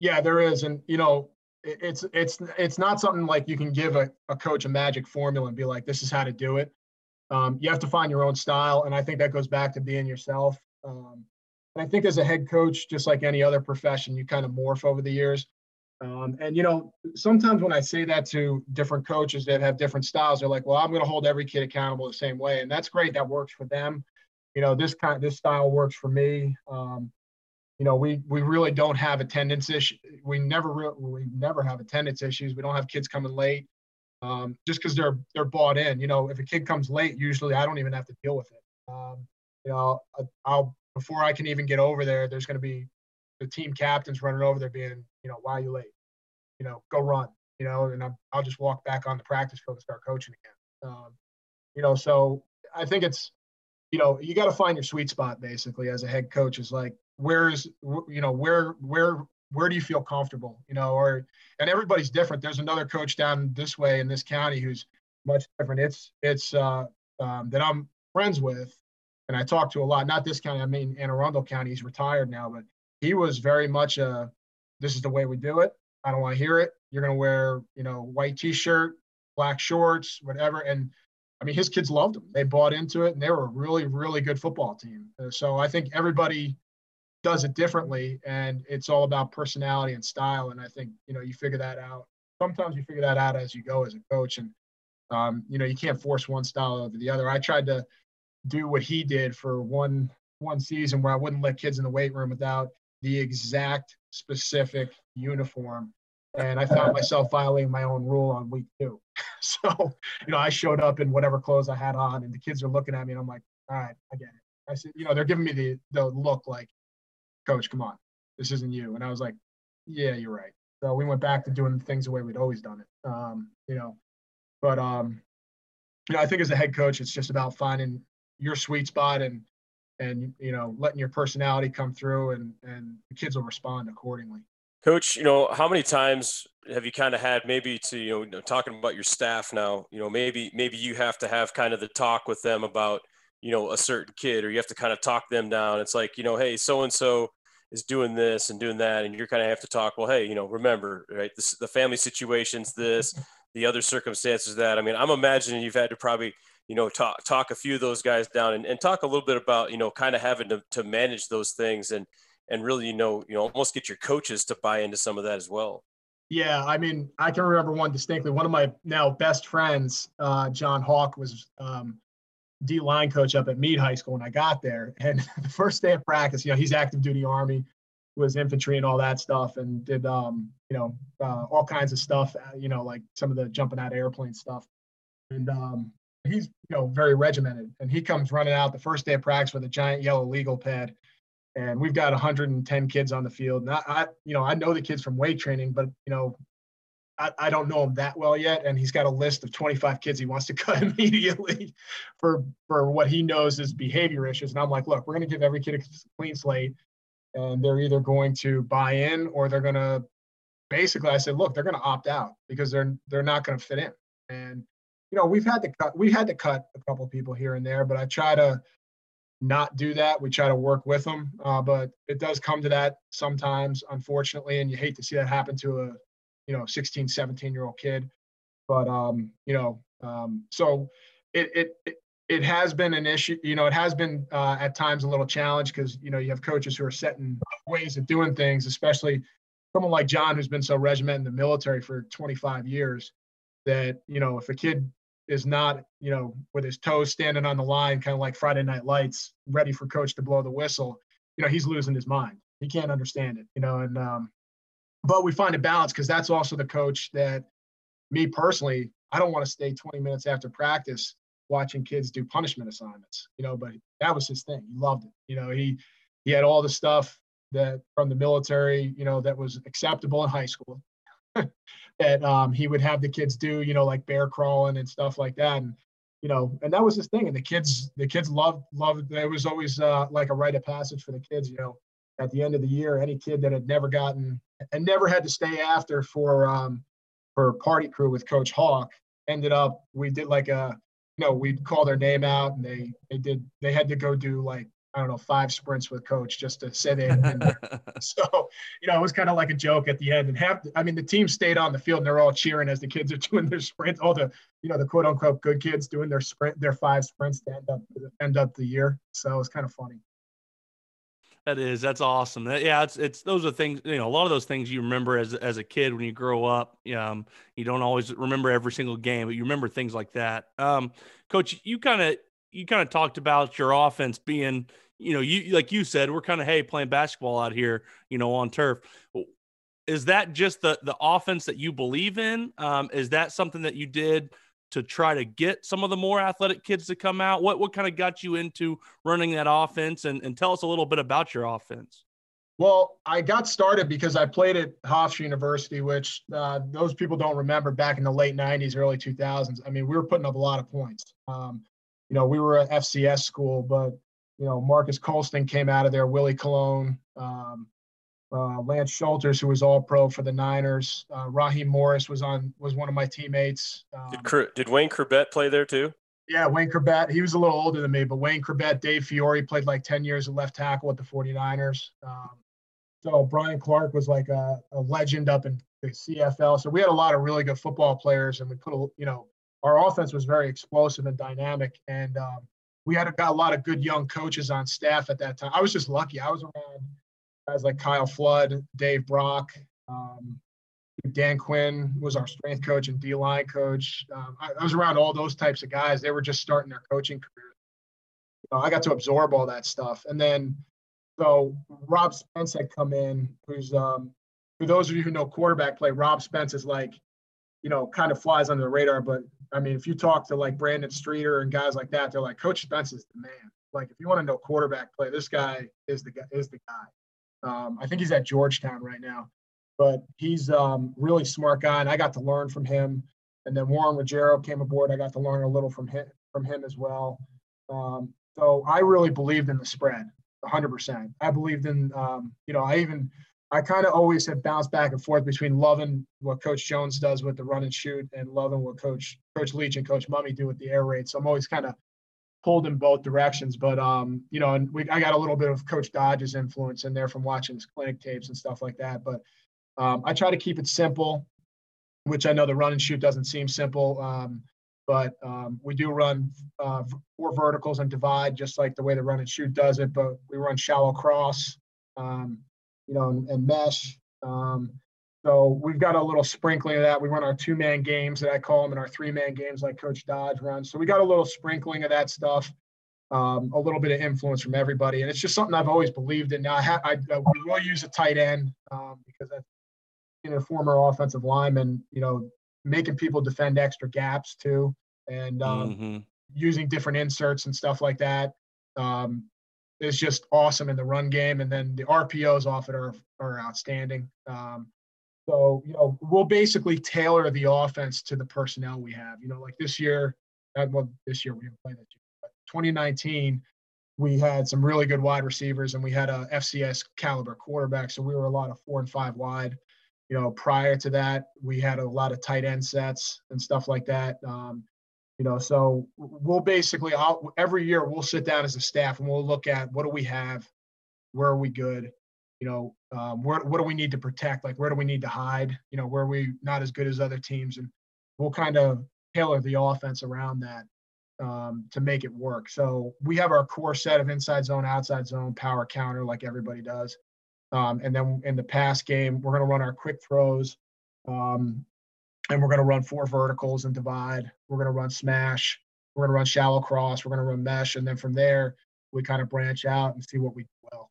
Yeah, there is. And, you know, it's it's it's not something like you can give a, a coach a magic formula and be like, this is how to do it. Um, you have to find your own style. And I think that goes back to being yourself. Um, and I think as a head coach, just like any other profession, you kind of morph over the years. Um, and you know, sometimes when I say that to different coaches that have different styles, they're like, "Well, I'm going to hold every kid accountable the same way," and that's great. That works for them. You know, this kind, this style works for me. Um, you know, we we really don't have attendance issue. We never really, we never have attendance issues. We don't have kids coming late. um, just because they're they're bought in. You know, if a kid comes late, usually I don't even have to deal with it. Um, you know, I'll before I can even get over there, there's going to be the team captains running over there, being, you know, why are you late? You know, go run. You know, and i will just walk back on the practice field and start coaching again. Um, you know, so I think it's, you know, you got to find your sweet spot basically as a head coach. Is like, where's, you know, where where where do you feel comfortable? You know, or and everybody's different. There's another coach down this way in this county who's much different. It's it's uh, um, that I'm friends with and I talk to a lot, not this county, I mean Anne Arundel County, he's retired now, but he was very much a this is the way we do it. I don't want to hear it. You're gonna wear, you know, white t-shirt, black shorts, whatever. And I mean his kids loved him. They bought into it and they were a really, really good football team. Uh, so I think everybody does it differently and it's all about personality and style. And I think, you know, you figure that out. Sometimes you figure that out as you go as a coach. And um, you know, you can't force one style over the other. I tried to do what he did for one one season where I wouldn't let kids in the weight room without the exact specific uniform. And I found myself violating my own rule on week two. so, you know, I showed up in whatever clothes I had on, and the kids are looking at me, and I'm like, all right, I get it. I said, you know, they're giving me the the look like, coach, come on, this isn't you. And I was like, yeah, you're right. So we went back to doing things the way we'd always done it. Um, you know, but um, you know, I think as a head coach, it's just about finding your sweet spot and and you know letting your personality come through and and the kids will respond accordingly. Coach you know how many times have you kind of had maybe to you know talking about your staff now you know maybe maybe you have to have kind of the talk with them about you know a certain kid or you have to kind of talk them down. It's like you know hey so and so is doing this and doing that and you're kind of have to talk well hey you know remember right this, the family situations this the other circumstances that. I mean i'm imagining you've had to probably you know, talk talk a few of those guys down and, and talk a little bit about, you know, kind of having to, to manage those things and and really, you know, you know, almost get your coaches to buy into some of that as well. Yeah, I mean, I can remember one distinctly. One of my now best friends, uh, John Hawk, was um, D line coach up at Meade High School when I got there. And the first day of practice, you know, he's active duty Army, was infantry and all that stuff, and did um, you know uh, all kinds of stuff. Uh, you know, like some of the jumping out of airplane stuff. And um, he's you know very regimented, and he comes running out the first day of practice with a giant yellow legal pad, and we've got 110 kids on the field. And I, I you know I know the kids from weight training, but you know I, I don't know him that well yet, and he's got a list of 25 kids he wants to cut immediately for for what he knows is behavior issues. And I'm like, look, we're going to give every kid a clean slate, and they're either going to buy in or they're going to basically. I said, look, they're going to opt out because they're they're not going to fit in. And you know, we've had to cut we had to cut a couple people here and there, but I try to not do that. We try to work with them, uh, but it does come to that sometimes, unfortunately, and you hate to see that happen to a you know 16, 17 year old kid. But um, you know, um, so it it. it it has been an issue, you know. It has been uh, at times a little challenge because you know you have coaches who are setting ways of doing things, especially someone like John, who's been so regimented in the military for 25 years. That you know, if a kid is not, you know, with his toes standing on the line, kind of like Friday Night Lights, ready for coach to blow the whistle, you know, he's losing his mind. He can't understand it, you know, and um, but we find a balance because that's also the coach that me personally, I don't want to stay 20 minutes after practice watching kids do punishment assignments, you know, but that was his thing. He loved it. You know, he he had all the stuff that from the military, you know, that was acceptable in high school. that um, he would have the kids do, you know, like bear crawling and stuff like that. And, you know, and that was his thing. And the kids, the kids loved, loved, it was always uh, like a rite of passage for the kids, you know, at the end of the year, any kid that had never gotten and never had to stay after for, um, for party crew with coach Hawk ended up, we did like a, you know, we'd call their name out and they, they did, they had to go do like I don't know, five sprints with coach just to sit in. so, you know, it was kind of like a joke at the end. And half, I mean, the team stayed on the field and they're all cheering as the kids are doing their sprints. All the, you know, the quote unquote good kids doing their sprint, their five sprints to end up, end up the year. So it's kind of funny. That is, that's awesome. Yeah, it's it's those are things you know. A lot of those things you remember as as a kid when you grow up. Um, you don't always remember every single game, but you remember things like that. Um, Coach, you kind of you kind of talked about your offense being, you know, you like you said, we're kind of hey playing basketball out here, you know, on turf. is that just the the offense that you believe in? Um, is that something that you did to try to get some of the more athletic kids to come out? What what kind of got you into running that offense? And, and tell us a little bit about your offense. Well, I got started because I played at Hofstra University, which uh, those people don't remember back in the late 90s, early 2000s. I mean, we were putting up a lot of points. Um, you know, we were an FCS school, but, you know, Marques Colston came out of there, Willie Colon, um, uh, Lance Schulters, who was all pro for the Niners. Uh, Raheem Morris was on was one of my teammates. Um, did, did Wayne Chrebet play there too? Yeah, Wayne Chrebet. He was a little older than me, but Wayne Chrebet, Dave Fiore played like 10 years at left tackle at the 49ers. Um, so Brian Clark was like a, a legend up in the CFL. So we had a lot of really good football players, and we put a you know our offense was very explosive and dynamic, and um, we had a, got a lot of good young coaches on staff at that time. I was just lucky. I was around guys like Kyle Flood, Dave Brock, um, Dan Quinn was our strength coach and D line coach. Um, I, I, was around all those types of guys. They were just starting their coaching career. You know, I got to absorb all that stuff, and then so Rob Spence had come in, who's um, for those of you who know quarterback play, Rob Spence is like, you know, kind of flies under the radar. But I mean, if you talk to like Brandon Streeter and guys like that, they're like, Coach Spence is the man. Like, if you want to know quarterback play, this guy is the guy. Is the guy. Um, I think he's at Georgetown right now, but he's um, really smart guy, and I got to learn from him. And then Warren Ruggiero came aboard. I got to learn a little from him from him as well. Um, so I really believed in the spread. 100%. I believed in, um, you know, I even, I kind of always have bounced back and forth between loving what Coach Jones does with the run and shoot and loving what Coach Coach Leach and Coach Mumme do with the air raid. So I'm always kind of pulled in both directions. But um, you know, and we I got a little bit of Coach Dodge's influence in there from watching his clinic tapes and stuff like that. But um, I try to keep it simple, which I know the run and shoot doesn't seem simple. Um, but um, we do run uh, four verticals and divide, just like the way the run and shoot does it. But we run shallow cross, um, you know, and, and mesh. Um, so we've got a little sprinkling of that. We run our two-man games that I call them, and our three-man games like Coach Dodge runs. So we got a little sprinkling of that stuff, um, a little bit of influence from everybody, and it's just something I've always believed in. Now I, ha- I uh, we will use a tight end um, because that's you know former offensive lineman, you know, making people defend extra gaps too and um, mm-hmm. using different inserts and stuff like that um, is just awesome in the run game. And then the RPOs off it are are outstanding. Um, so you know we'll basically tailor the offense to the personnel we have. You know, like this year, uh, well, this year we didn't play that year, but 2019 we had some really good wide receivers and we had a FCS caliber quarterback. So we were a lot of four and five wide. You know, prior to that, we had a lot of tight end sets and stuff like that. Um, you know so we'll basically I'll, every year we'll sit down as a staff and we'll look at what do we have? Where are we good? You know um, where, what do we need to protect? Like where do we need to hide? You know where we not as good as other teams? And we'll kind of tailor the offense around that um, to make it work. So we have our core set of inside zone outside zone power counter like everybody does. Um, and then in the pass game we're going to run our quick throws um, and we're going to run four verticals and divide. We're going to run smash. We're going to run shallow cross. We're going to run mesh, and then from there we kind of branch out and see what we do well.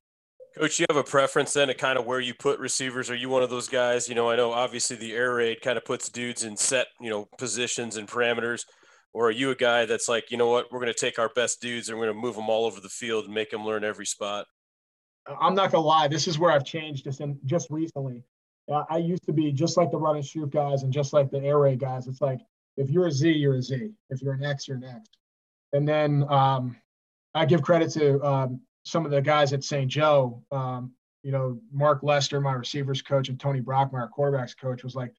Coach, you have a preference then at kind of where you put receivers? Are you one of those guys? You know, I know obviously the air raid kind of puts dudes in set, you know, positions and parameters. Or are you a guy that's like, you know what, we're going to take our best dudes and we're going to move them all over the field and make them learn every spot? Uh, I'm not gonna lie. This is where I've changed just in just recently. I used to be just like the run and shoot guys and just like the air raid guys. It's like if you're a Z, you're a Z. If you're an X, you're an X. And then um, I give credit to um, some of the guys at St. Joe. Um, you know, Mark Lester, my receivers coach, and Tony Brockmeyer, quarterbacks coach, was like,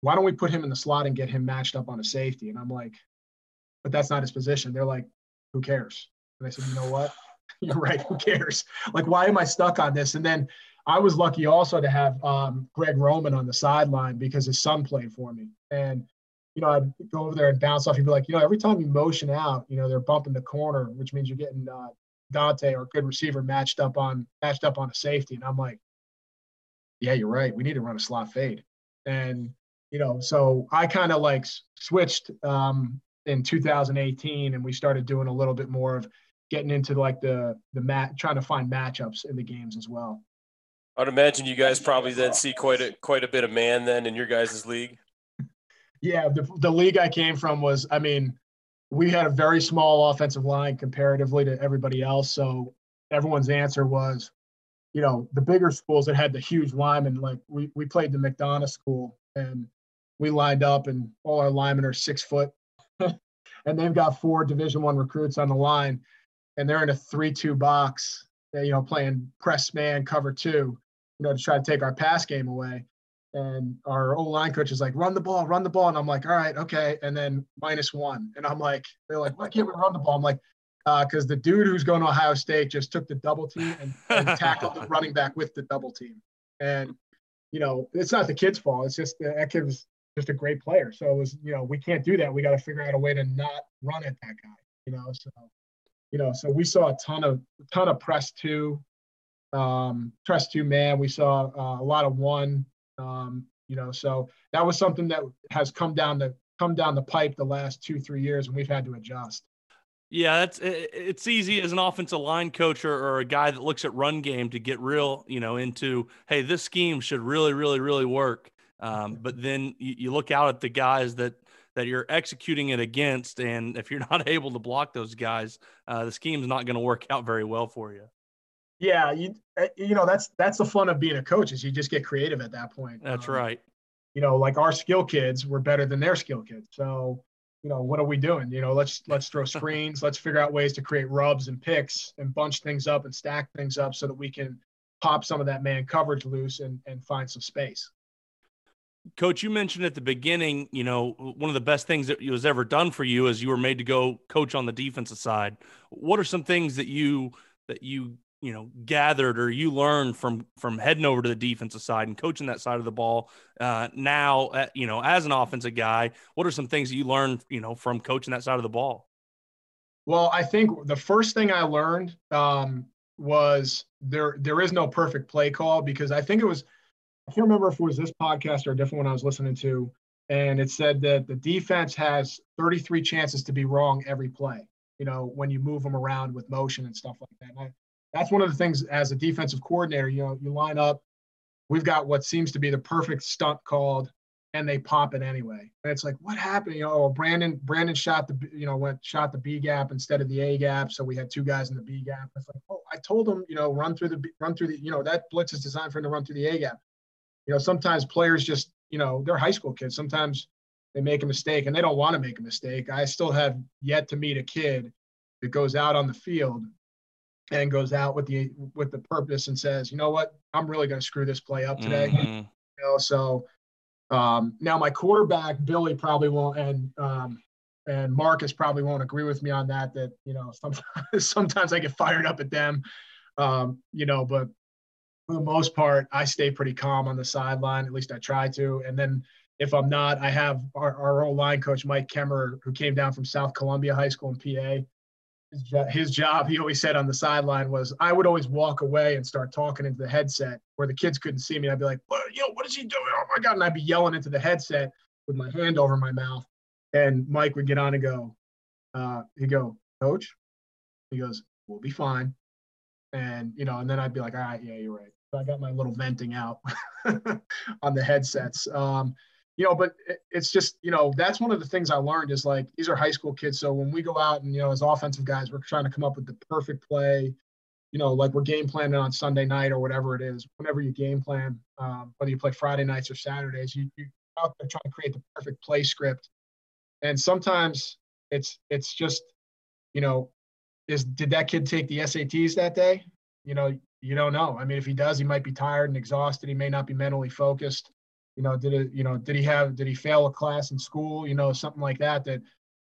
"Why don't we put him in the slot and get him matched up on a safety?" And I'm like, "But that's not his position." They're like, "Who cares?" And I said, "You know what? You're right. Who cares? Like, why am I stuck on this?" And then I was lucky also to have um, Greg Roman on the sideline because his son played for me. And, you know, I'd go over there and bounce off. He'd be like, you know, every time you motion out, you know, they're bumping the corner, which means you're getting uh, Dante or good receiver matched up on matched up on a safety. And I'm like, yeah, you're right. We need to run a slot fade. And, you know, so I kind of like switched um, in 2018 and we started doing a little bit more of getting into like the the mat trying to find matchups in the games as well. I'd imagine you guys probably then see quite a quite a bit of man then in your guys' league. Yeah, the, the league I came from was, I mean, we had a very small offensive line comparatively to everybody else. So everyone's answer was, you know, the bigger schools that had the huge linemen, like we, we played the McDonogh school and we lined up and all our linemen are six foot and they've got four division one recruits on the line and they're in a three, two box, you know, playing press man cover two, you know, to try to take our pass game away. And our old line coach is like, run the ball, run the ball. And I'm like, all right, okay. And then minus one. And I'm like, they're like, why can't we run the ball? I'm like, because uh, the dude who's going to Ohio State just took the double team and, and tackled the running back with the double team. And, you know, it's not the kid's fault. It's just that kid was just a great player. So it was, you know, we can't do that. We got to figure out a way to not run at that guy, you know. So, you know, so we saw a ton of, a ton of press two, um, press two man. We saw uh, a lot of one, um, you know, so that was something that has come down the come down the pipe the last two three years, and we've had to adjust. Yeah, that's it's easy as an offensive line coach or, or, a guy that looks at run game to get real, you know, into hey, this scheme should really, really, really work. Um, but then you, you, look out at the guys that that you're executing it against, and if you're not able to block those guys, uh, the scheme's not going to work out very well for you. Yeah, you eh, you know that's that's the fun of being a coach is you just get creative at that point. That's um, right. You know, like our skill kids were better than their skill kids, so you know, what are we doing? You know, let's let's throw screens, let's figure out ways to create rubs and picks and bunch things up and stack things up so that we can pop some of that man coverage loose and, and find some space. Coach, you mentioned at the beginning, you know, one of the best things that was ever done for you is you were made to go coach on the defensive side. What are some things that you that you you know gathered or you learned from from heading over to the defensive side and coaching that side of the ball uh, now uh, you know as an offensive guy what are some things that you learned you know from coaching that side of the ball? Well i think the first thing i learned um, was there there is no perfect play call because i think it was i can't remember if it was this podcast or a different one i was listening to and it said that the defense has 33 chances to be wrong every play you know when you move them around with motion and stuff like that that's one of the things as a defensive coordinator, you know, you line up, we've got what seems to be the perfect stunt called and they pop it anyway. And it's like, what happened? You know, oh, Brandon, Brandon shot the, you know, went shot the B gap instead of the A gap. So we had two guys in the B gap. It's like, oh, I told him, you know, run through the, run through the, you know, that blitz is designed for him to run through the A gap. You know, sometimes players just, you know, they're high school kids. Sometimes they make a mistake and they don't want to make a mistake. I still have yet to meet a kid that goes out on the field and goes out with the with the purpose and says, you know what, I'm really going to screw this play up today. Mm-hmm. You know, so um, now my quarterback Billy probably won't, and um, and Marcus probably won't agree with me on that. That you know, sometimes sometimes I get fired up at them, um, you know, but for the most part, I stay pretty calm on the sideline. At least I try to, and then. If I'm not, I have our, our old line coach Mike Kemmer, who came down from South Columbia High School in PA his, job, his job, he always said on the sideline was I would always walk away and start talking into the headset where the kids couldn't see me. I'd be like, what, know, what is he doing? Oh my God. And I'd be yelling into the headset with my hand over my mouth. And Mike would get on and go, uh, he'd go, coach, he goes, we'll be fine. And, you know, and then I'd be like, all right, yeah, you're right. So I got my little venting out on the headsets. Um, you know, but it's just, you know, that's one of the things I learned is like these are high school kids. So when we go out and, you know, as offensive guys, we're trying to come up with the perfect play, you know, like we're game planning on Sunday night or whatever it is, whenever you game plan, um, whether you play Friday nights or Saturdays, you, you out there trying to create the perfect play script. And sometimes it's, it's just, you know, is, did that kid take the SATs that day? You know, you don't know. I mean, if he does, he might be tired and exhausted. He may not be mentally focused you know did it you know did he have did he fail a class in school you know something like that that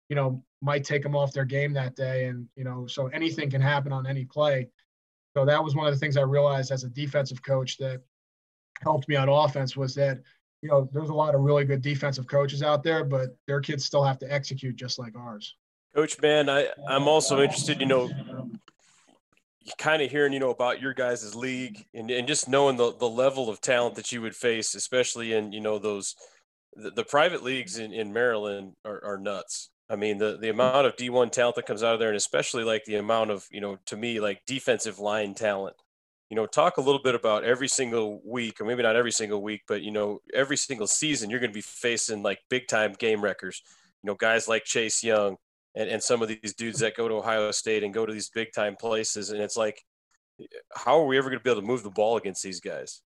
you know might take them off their game that day and you know so anything can happen on any play. So that was one of the things i realized as a defensive coach that helped me on offense was that you know there's a lot of really good defensive coaches out there but their kids still have to execute just like ours. Coach man i i'm also interested you know kind of hearing, you know, about your guys' league and, and just knowing the, the level of talent that you would face, especially in, you know, those, the, the private leagues in, in Maryland are, are nuts. I mean, the, the amount of D1 talent that comes out of there, and especially like the amount of, you know, to me, like defensive line talent, you know, talk a little bit about every single week, or maybe not every single week, but you know, every single season you're going to be facing like big time game wreckers. You know, guys like Chase Young and, and some of these dudes that go to Ohio State and go to these big time places, and it's like, how are we ever going to be able to move the ball against these guys?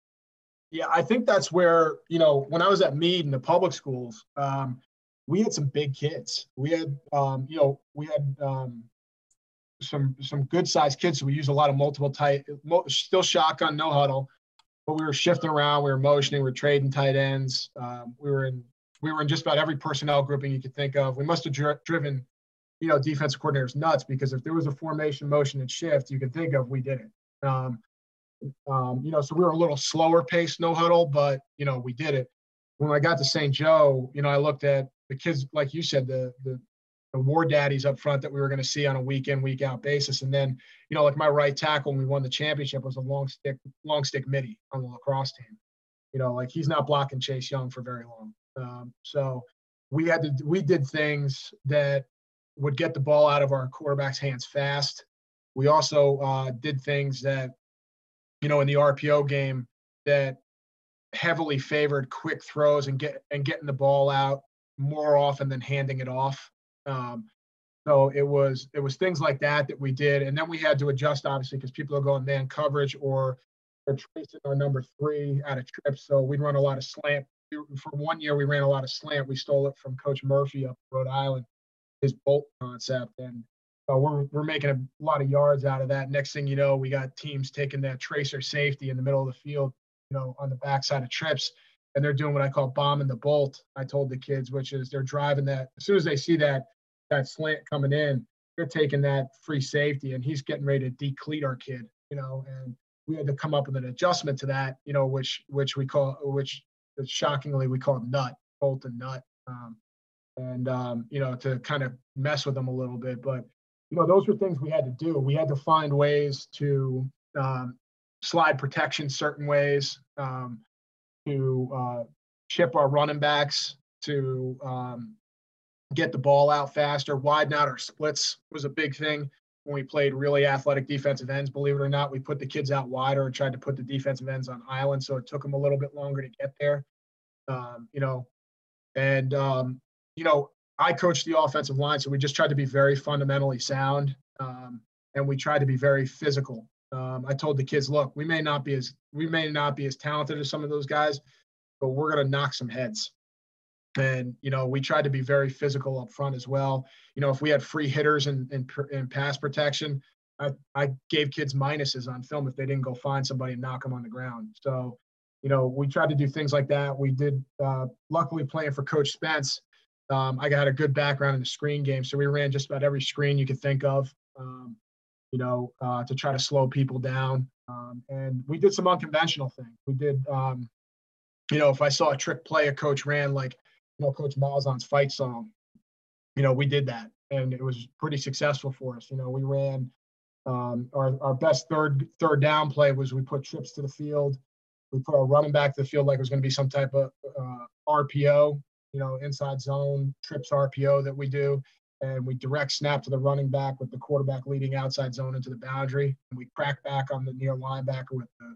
Yeah, I think that's where you know when I was at Meade in the public schools, um, we had some big kids. We had, um, you know, we had um, some some good sized kids. So we use a lot of multiple tight, still shotgun, no huddle, but we were shifting around. We were motioning. We were trading tight ends. Um, we were in we were in just about every personnel grouping you could think of. We must have dri- driven, you know, defensive coordinators nuts because if there was a formation, motion, and shift you could think of, we did it. Um, um, you know, so we were a little slower pace, no huddle, but you know, we did it. When I got to St. Joe, you know, I looked at the kids, like you said, the the the war daddies up front that we were going to see on a week in week out basis and then you know like my right tackle when we won the championship was a long stick long stick middie on the lacrosse team you know like he's not blocking chase young for very long um, so we had to we did things that would get the ball out of our quarterback's hands fast we also uh, did things that you know in the rpo game that heavily favored quick throws and get and getting the ball out more often than handing it off um, so it was it was things like that that we did, and then we had to adjust obviously because people are going man coverage or they're tracing our number three out of trips. So we'd run a lot of slant. For one year, we ran a lot of slant. We stole it from Coach Murphy up Rhode Island, his bolt concept, and uh, we're we're making a lot of yards out of that. Next thing you know, we got teams taking that tracer safety in the middle of the field, you know, on the backside of trips and they're doing what I call bombing the bolt. I told the kids, which is they're driving that as soon as they see that that slant coming in, they're taking that free safety, and he's getting ready to decleat our kid, you know. And we had to come up with an adjustment to that, you know, which which we call which shockingly we call nut bolt and nut, um, and um, you know to kind of mess with them a little bit. But you know those were things we had to do. We had to find ways to um, slide protection certain ways. Um, to uh, chip our running backs, to um, get the ball out faster, widen out our splits was a big thing when we played really athletic defensive ends. Believe it or not, we put the kids out wider and tried to put the defensive ends on island, so it took them a little bit longer to get there. Um, you know, and um, you know, I coached the offensive line, so we just tried to be very fundamentally sound, um, and we tried to be very physical. Um, I told the kids, look, we may not be as we may not be as talented as some of those guys, but we're gonna knock some heads. And you know, we tried to be very physical up front as well. You know, if we had free hitters and and, in, pass protection, I, I gave kids minuses on film if they didn't go find somebody and knock them on the ground. So, you know, we tried to do things like that. We did. Uh, luckily, playing for Coach Spence, um, I got a good background in the screen game, so we ran just about every screen you could think of. Um, you know, uh, to try to slow people down. Um, and we did some unconventional things. We did, um, you know, if I saw a trick play a coach ran, like, you know, Coach Malzahn's fight song, you know, we did that. And it was pretty successful for us. You know, we ran um, our, our best third third down play was we put trips to the field. We put our running back to the field like it was going to be some type of uh, RPO, you know, inside zone trips RPO that we do and we direct snap to the running back with the quarterback leading outside zone into the boundary. And we crack back on the near linebacker with the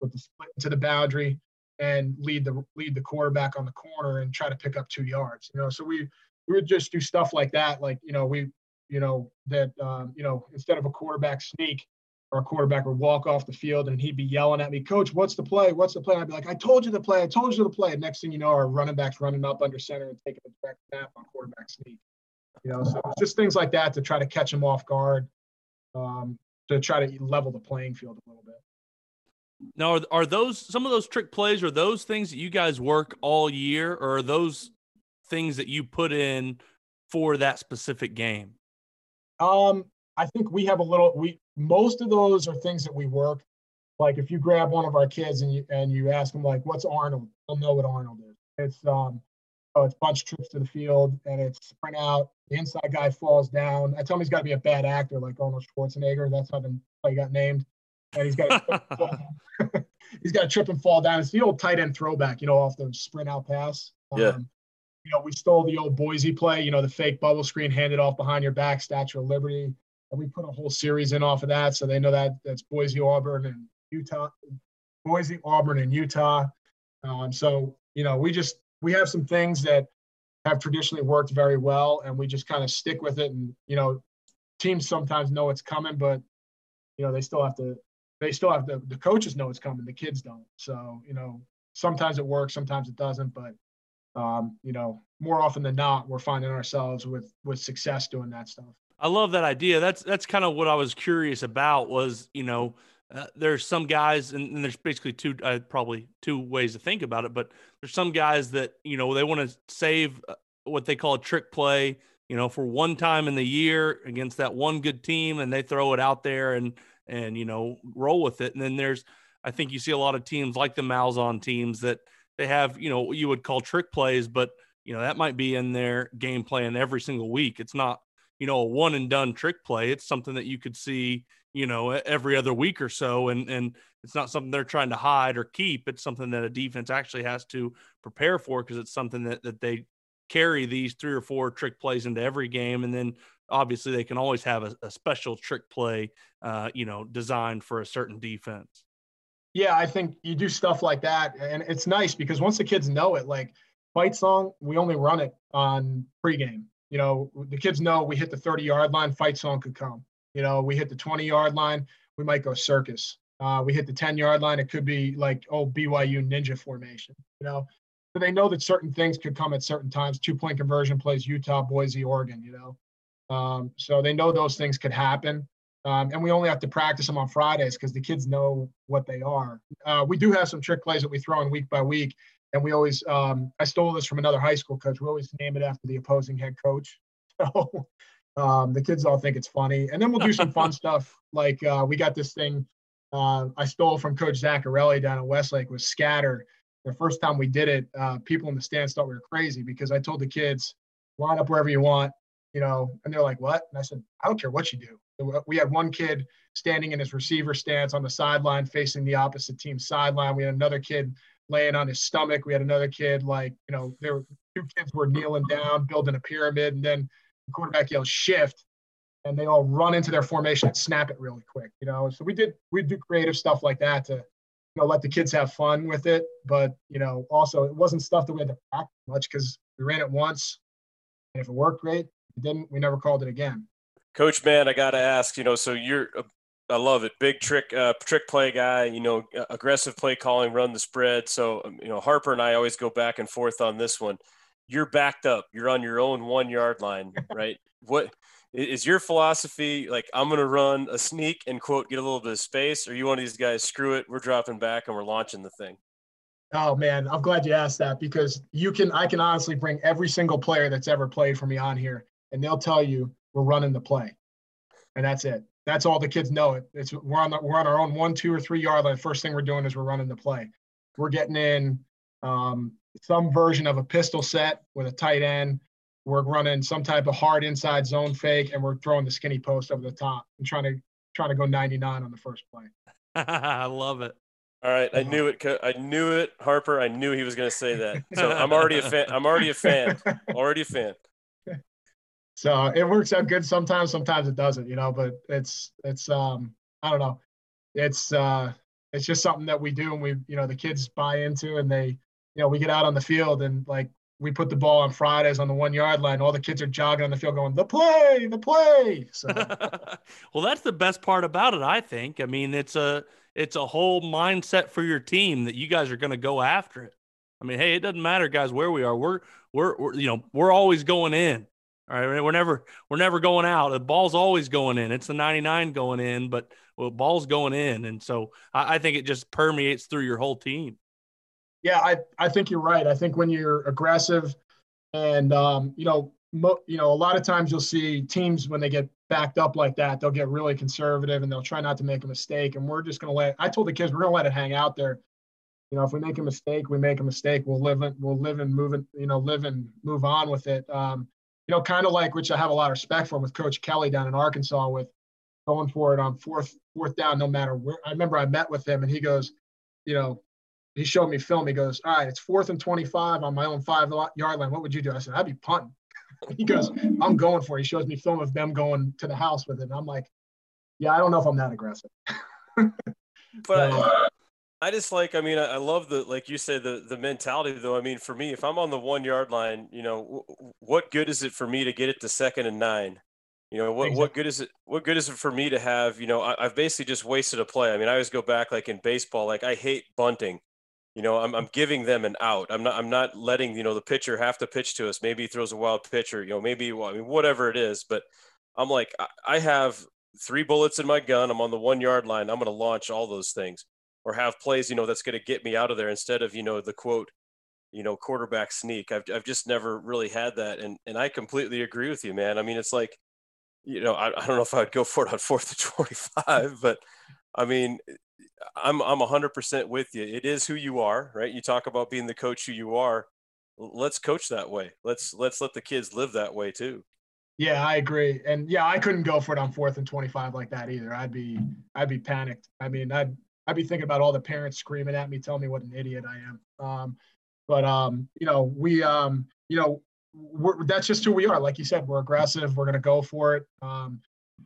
with the split into the boundary and lead the lead the quarterback on the corner and try to pick up two yards. You know, so we we would just do stuff like that. Like you know we you know that um, you know instead of a quarterback sneak, our quarterback would walk off the field and he'd be yelling at me, Coach, what's the play? What's the play? And I'd be like, I told you the play. I told you the play. And next thing you know, our running back's running up under center and taking a direct snap on quarterback sneak. You know, so it's just things like that to try to catch him off guard, um, to try to level the playing field a little bit. Now, are, are those some of those trick plays? Are those things that you guys work all year, or are those things that you put in for that specific game? Um, I think we have a little. We most of those are things that we work. Like if you grab one of our kids and you and you ask them like, "What's Arnold?" They'll know what Arnold is. It's um, oh, it's bunch trips to the field and it's sprint out. The inside guy falls down. I tell him he's got to be a bad actor like Arnold Schwarzenegger. That's how the play got named. And he's got he's got to trip and fall down. It's the old tight end throwback, you know, off the sprint out pass. Yeah. Um, you know, we stole the old Boise play, you know, the fake bubble screen handed off behind your back, Statue of Liberty. And we put a whole series in off of that. So they know that that's Boise Auburn and Utah, Boise, Auburn, and Utah. Um, so you know, we just we have some things that have traditionally worked very well, and we just kind of stick with it. And you know, teams sometimes know it's coming, but you know they still have to. They still have to. The coaches know it's coming. The kids don't. So you know, sometimes it works, sometimes it doesn't. But um, you know, more often than not, we're finding ourselves with with success doing that stuff. I love that idea. That's that's kind of what I was curious about. Was you know, uh, there's some guys, and, and there's basically two, uh, probably two ways to think about it. But there's some guys that you know they want to save uh, what they call a trick play, you know, for one time in the year against that one good team, and they throw it out there and and you know roll with it. And then there's, I think you see a lot of teams like the Malzahn teams that they have, you know, what you would call trick plays, but you know that might be in their game plan every single week. It's not you know a one and done trick play it's something that you could see you know every other week or so and and it's not something they're trying to hide or keep it's something that a defense actually has to prepare for because it's something that, that they carry these three or four trick plays into every game and then obviously they can always have a, a special trick play uh, you know designed for a certain defense. Yeah i think you do stuff like that and it's nice because once the kids know it like fight song we only run it on pregame you know, the kids know we hit the 30 yard line, fight song could come. You know, we hit the 20 yard line, we might go circus. Uh, we hit the 10 yard line, it could be like, oh, BYU ninja formation, you know. So they know that certain things could come at certain times. Two point conversion plays, Utah, Boise, Oregon, you know. Um, so they know those things could happen. Um, and we only have to practice them on Fridays because the kids know what they are. Uh, we do have some trick plays that we throw in week by week and we always um, I stole this from another high school coach. We always name it after the opposing head coach. So um, the kids all think it's funny, and then we'll do some fun stuff. Like uh, we got this thing uh, I stole from Coach Zaccarelli down at Westlake was scatter. The first time we did it, uh, people in the stands thought we were crazy because I told the kids line up wherever you want, you know, and they're like, "What?" And I said, "I don't care what you do." We had one kid standing in his receiver stance on the sideline, facing the opposite team sideline. We had another kid laying on his stomach. We had another kid like, you know, there were two kids were kneeling down, building a pyramid, and then the quarterback yells shift, and they all run into their formation and snap it really quick. You know, so we did we do creative stuff like that to, you know, let the kids have fun with it. But you know, also it wasn't stuff that we had to practice much because we ran it once, and if it worked great, it didn't. We never called it again. Coach, man, I got to ask, you know, so you're I love it. Big trick, uh, trick play guy. You know, aggressive play calling, run the spread. So um, you know, Harper and I always go back and forth on this one. You're backed up. You're on your own one yard line, right? what is your philosophy? Like, I'm going to run a sneak and quote get a little bit of space, or you one of these guys? Screw it, we're dropping back and we're launching the thing. Oh man, I'm glad you asked that because you can. I can honestly bring every single player that's ever played for me on here, and they'll tell you we're running the play, and that's it that's all the kids know. It. It's we're on the, we're on our own one, two, or three yard line. First thing we're doing is we're running the play. We're getting in um, some version of a pistol set with a tight end. We're running some type of hard inside zone fake, and we're throwing the skinny post over the top and trying to trying to go 99 on the first play. I love it. All right, I knew it. I knew it, Harper. I knew he was going to say that. So I'm already a fan. I'm already a fan. Already a fan so it works out good sometimes sometimes it doesn't you know but it's it's um i don't know. It's uh it's just something that we do and we you know the kids buy into and they you know we get out on the field and like we put the ball on fridays on the one yard line. All the kids are jogging on the field going the play the play. So well that's the best part about it i think. I mean it's a it's a whole mindset for your team that you guys are going to go after it. I mean hey it doesn't matter guys where we are. We're we're, we're you know we're always going in all right, we're never we're never going out. The ball's always going in. It's the 99 going in, but well, ball's going in, and so I, I think it just permeates through your whole team. Yeah, I I think you're right. I think when you're aggressive, and um, you know, mo- you know, a lot of times you'll see teams when they get backed up like that, they'll get really conservative and they'll try not to make a mistake. And we're just gonna let. I told the kids we're gonna let it hang out there. You know, if we make a mistake, we make a mistake. We'll live it. We'll live and move it. You know, live and move on with it. Um, you know, kind of like which I have a lot of respect for with Coach Kelley down in Arkansas with going for it on fourth fourth down, no matter where. I remember I met with him and he goes, you know, he showed me film. He goes, all right, it's fourth and 25 on my own five yard line. What would you do? I said, I'd be punting. he goes, I'm going for it. He shows me film of them going to the house with it. And I'm like, yeah, I don't know if I'm that aggressive. but I, just like, I mean, I, I, love the, like you said, the the mentality though. I mean, for me, if I'm on the one yard line, you know, w- what good is it for me to get it to second and nine? You know, what, exactly. what good is it? What good is it for me to have, you know, I, I've basically just wasted a play. I mean, I always go back like in baseball, like I hate bunting you know, I'm, I'm giving them an out. I'm not, I'm not letting, you know, the pitcher have to pitch to us. Maybe he throws a wild pitch or, you know, maybe, well, I mean, whatever it is, but I'm like, I have three bullets in my gun. I'm on the one yard line. I'm going to launch all those things or have plays, you know, that's going to get me out of there instead of, you know, the quote, you know, quarterback sneak. I've, I've just never really had that. And, and I completely agree with you, man. I mean, it's like, you know, I, I don't know if I would go for it on fourth and 25, but I mean, I'm I'm 100% with you. It is who you are, right? You talk about being the coach who you are. Let's coach that way. Let's let's let the kids live that way too. Yeah, I agree. And yeah, I couldn't go for it on fourth and 25 like that either. I'd be I'd be panicked. I mean, I'd I'd be thinking about all the parents screaming at me, telling me what an idiot I am. Um, but um, you know, we um, you know, that's just who we are. Like you said, we're aggressive. We're going to go for it. Um,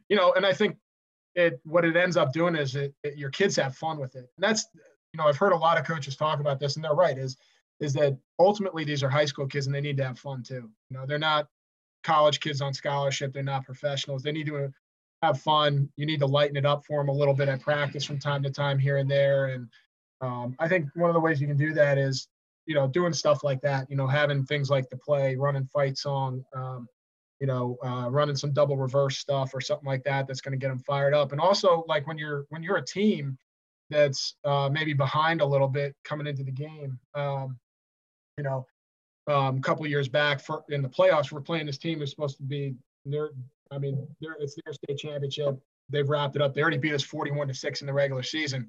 you know, and I think it what it ends up doing is it, it, your kids have fun with it and that's you know i've heard a lot of coaches talk about this and they're right is is that ultimately these are high school kids and they need to have fun too you know they're not college kids on scholarship they're not professionals they need to have fun you need to lighten it up for them a little bit at practice from time to time here and there and um, i think one of the ways you can do that is you know doing stuff like that you know having things like the play running fight song um, you know, uh, running some double reverse stuff or something like that that's going to get them fired up. And also, like when you're when you're a team that's uh, maybe behind a little bit coming into the game, um, you know, um, a couple years back for in the playoffs, we're playing this team who's supposed to be their. I mean, it's their state championship. They've wrapped it up. They already beat us 41 to six in the regular season.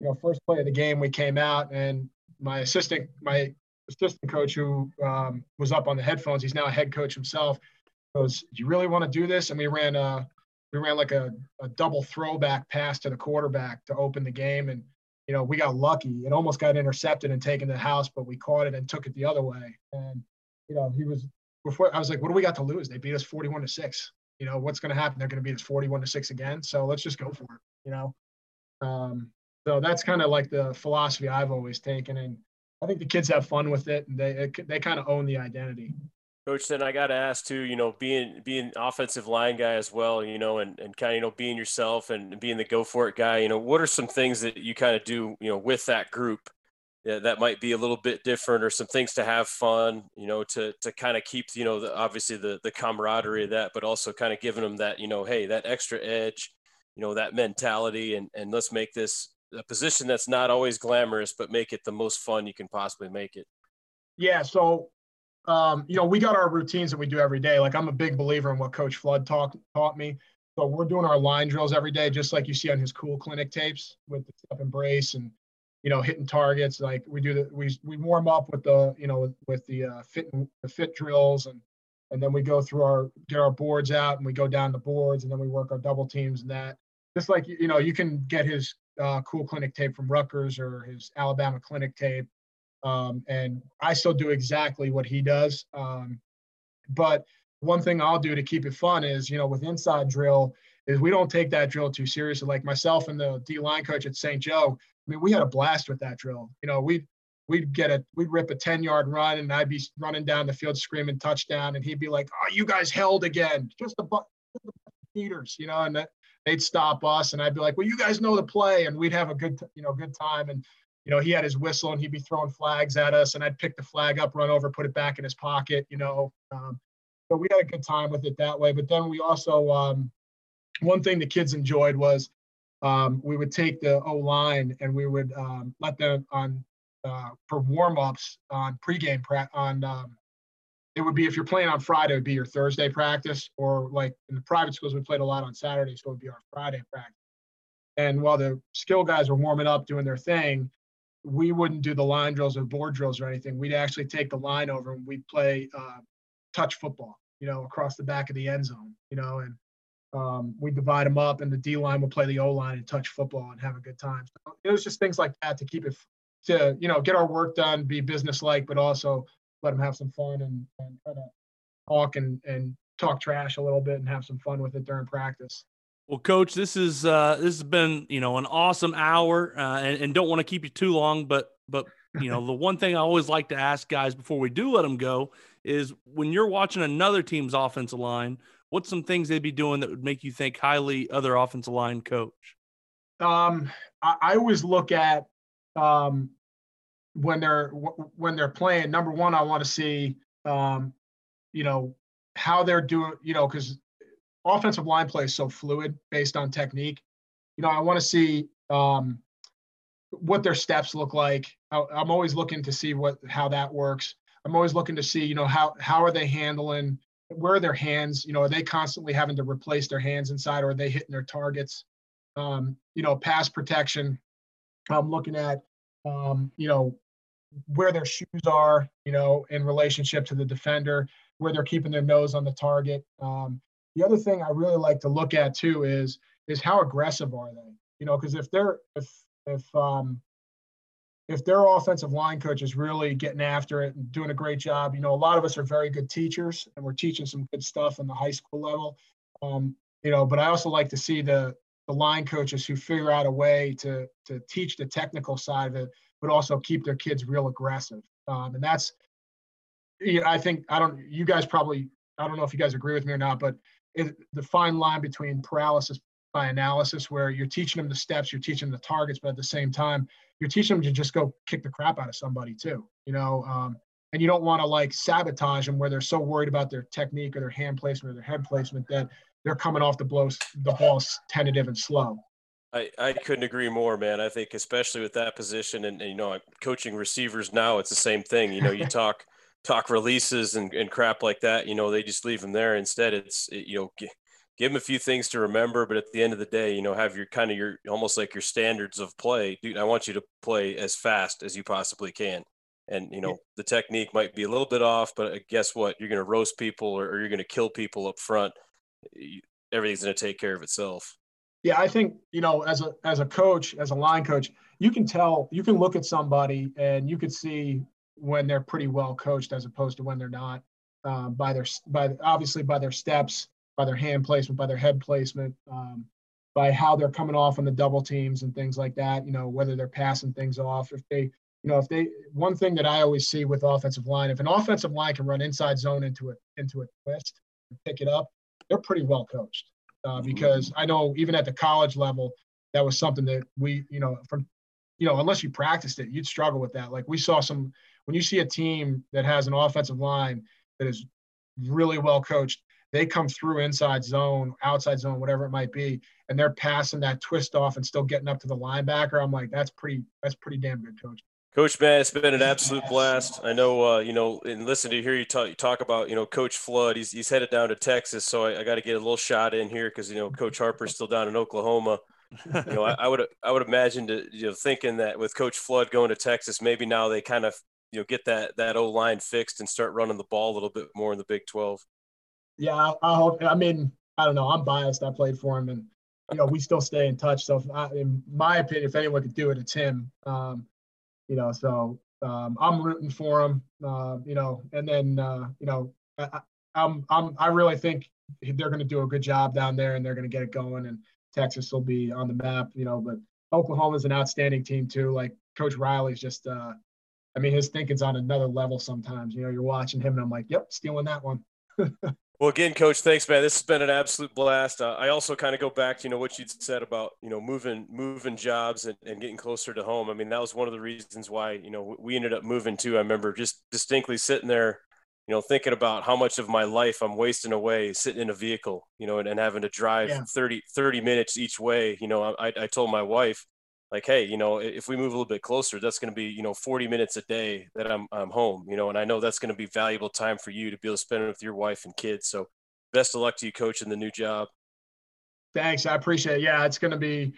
You know, first play of the game, we came out and my assistant, my assistant coach who um, was up on the headphones, he's now a head coach himself goes, "Do you really want to do this?" And we ran a we ran like a, a double throwback pass to the quarterback to open the game, and you know we got lucky. It almost got intercepted and taken to the house, but we caught it and took it the other way. And you know he was before I was like, "What do we got to lose? They beat us 41 to six. You know what's going to happen? They're going to beat us 41 to six again. So let's just go for it. You know." Um, so that's kind of like the philosophy I've always taken, and I think the kids have fun with it, and they they kind of own the identity. Coach, then I got to ask too, you know, being being offensive line guy as well, you know, and, and kind of, you know, being yourself and being the go for it guy, you know, what are some things that you kind of do, you know, with that group yeah, that might be a little bit different or some things to have fun, you know, to, to kind of keep, you know, the, obviously the, the camaraderie of that, but also kind of giving them that, you know, hey, that extra edge, you know, that mentality and, and let's make this a position that's not always glamorous, but make it the most fun you can possibly make it. Yeah. So um, you know, we got our routines that we do every day. Like I'm a big believer in what Coach Flood talk, taught me. So we're doing our line drills every day, just like you see on his cool clinic tapes with the step embrace and you know hitting targets. Like we do the we we warm up with the you know with, with the uh, fit the fit drills and and then we go through our get our boards out and we go down the boards and then we work our double teams and that. Just like you know you can get his uh, cool clinic tape from Rutgers or his Alabama clinic tape um, and I still do exactly what he does. Um, but one thing I'll do to keep it fun is, you know, with inside drill, is we don't take that drill too seriously. Like myself and the D line coach at St. Joe, I mean, we had a blast with that drill. You know, we'd we'd get a we'd rip a 10 yard run and I'd be running down the field screaming touchdown and he'd be like, Oh, you guys held again. Just a bunch of heaters, you know, and that, they'd stop us and I'd be like, Well, you guys know the play and we'd have a good you know, good time. And you know, he had his whistle and he'd be throwing flags at us, and I'd pick the flag up, run over, put it back in his pocket, you know. Um, so we had a good time with it that way. But then we also, um, one thing the kids enjoyed was um, we would take the O line and we would um, let them on uh, for warm ups on pregame pra- on. Um, it would be if you're playing on Friday, it would be your Thursday practice, or like in the private schools, we played a lot on Saturday, so it would be our Friday practice. And while the skill guys were warming up, doing their thing, we wouldn't do the line drills or board drills or anything. We'd actually take the line over and we'd play uh, touch football, you know, across the back of the end zone, you know, and um, we divide them up, and the D line will play the O line and touch football and have a good time. So it was just things like that to keep it to you know get our work done, be business like, but also let them have some fun and, and kind of talk and and talk trash a little bit and have some fun with it during practice. Well, Coach, this is uh, this has been you know an awesome hour, uh, and, and don't want to keep you too long, but but you know the one thing I always like to ask guys before we do let them go is when you're watching another team's offensive line, what's some things they'd be doing that would make you think highly other offensive line coach? Um, I, I always look at um, when they're when they're playing. Number one, I want to see um, you know how they're doing. You know, because offensive line play is so fluid based on technique. You know, I want to see um, what their steps look like. I, I'm always looking to see what how that works. I'm always looking to see, you know, how how are they handling, where are their hands, you know, are they constantly having to replace their hands inside, or are they hitting their targets? Um, you know, pass protection. I'm looking at, um, you know, where their shoes are, you know, in relationship to the defender, where they're keeping their nose on the target. Um, the other thing I really like to look at too is is how aggressive are they? You know, because if they're if if um, if their offensive line coach is really getting after it and doing a great job, you know, a lot of us are very good teachers and we're teaching some good stuff in the high school level. Um, you know, but I also like to see the the line coaches who figure out a way to to teach the technical side of it, but also keep their kids real aggressive. Um, and that's, I think I don't. You guys probably I don't know if you guys agree with me or not, but it, the fine line between paralysis by analysis, where you're teaching them the steps, you're teaching them the targets, but at the same time, you're teaching them to just go kick the crap out of somebody too. You know, um, and you don't want to like sabotage them where they're so worried about their technique or their hand placement or their head placement that they're coming off the blows the ball's tentative and slow. I, I couldn't agree more, man. I think especially with that position and, and you know, coaching receivers now, it's the same thing. You know, you talk talk releases and, and crap like that. You know, they just leave them there. Instead, it's it, you know, give them a few things to remember, but at the end of the day, you know, have your kind of your almost like your standards of play. Dude, I want you to play as fast as you possibly can. And you know, yeah. the technique might be a little bit off, but uh, guess what? You're going to roast people or, or you're going to kill people up front. Everything's going to take care of itself. Yeah, I think you know, as a as a coach, as a line coach, you can tell, you can look at somebody and you could see when they're pretty well coached as opposed to when they're not. Um, by their by obviously by their steps, by their hand placement, by their head placement, um, by how they're coming off on the double teams and things like that. You know, whether they're passing things off, if they, you know, if they. One thing that I always see with offensive line, if an offensive line can run inside zone into a into a twist and pick it up, they're pretty well coached. Uh, mm-hmm. because I know even at the college level, that was something that we, you know, from, you know, unless you practiced it, you'd struggle with that. Like we saw some when you see a team that has an offensive line that is really well coached, they come through inside zone, outside zone, whatever it might be, and they're passing that twist off and still getting up to the linebacker. I'm like, that's pretty, that's pretty damn good coach. Coach man, it's been an absolute blast. I know, uh, you know, and listen to hear you talk, you talk about, you know, Coach Flood. He's he's headed down to Texas, so I, I got to get a little shot in here because you know Coach Harper's still down in Oklahoma. you know, I, I, would I would imagine to you know thinking that with Coach Flood going to Texas, maybe now they kind of you know get that that O line fixed and start running the ball a little bit more in the Big Twelve. Yeah, I, I hope. I mean, I don't know. I'm biased. I played for him, and you know we still stay in touch. So, I, in my opinion, if anyone could do it, it's him. Um, you know, so um, I'm rooting for him. Uh, you know, and then uh, you know, I, I'm I'm I really think they're going to do a good job down there, and they're going to get it going, and Texas will be on the map. You know, but Oklahoma's an outstanding team too. Like Coach Riley's just uh, I mean, his thinking's on another level sometimes. You know, you're watching him, and I'm like, yep, stealing that one. well, again, Coach, thanks, man. This has been an absolute blast. Uh, I also kind of go back to you know what you said about you know moving moving jobs and, and getting closer to home. I mean, that was one of the reasons why you know we ended up moving too. I remember just distinctly sitting there, you know, thinking about how much of my life I'm wasting away sitting in a vehicle, you know, and, and having to drive yeah. 30 30 minutes each way. You know, I, I told my wife like, hey, you know, if we move a little bit closer, that's going to be, you know, 40 minutes a day that I'm, I'm home, you know, and I know that's going to be valuable time for you to be able to spend it with your wife and kids. So best of luck to you, coach, in the new job. Thanks. I appreciate it. Yeah, it's going to be,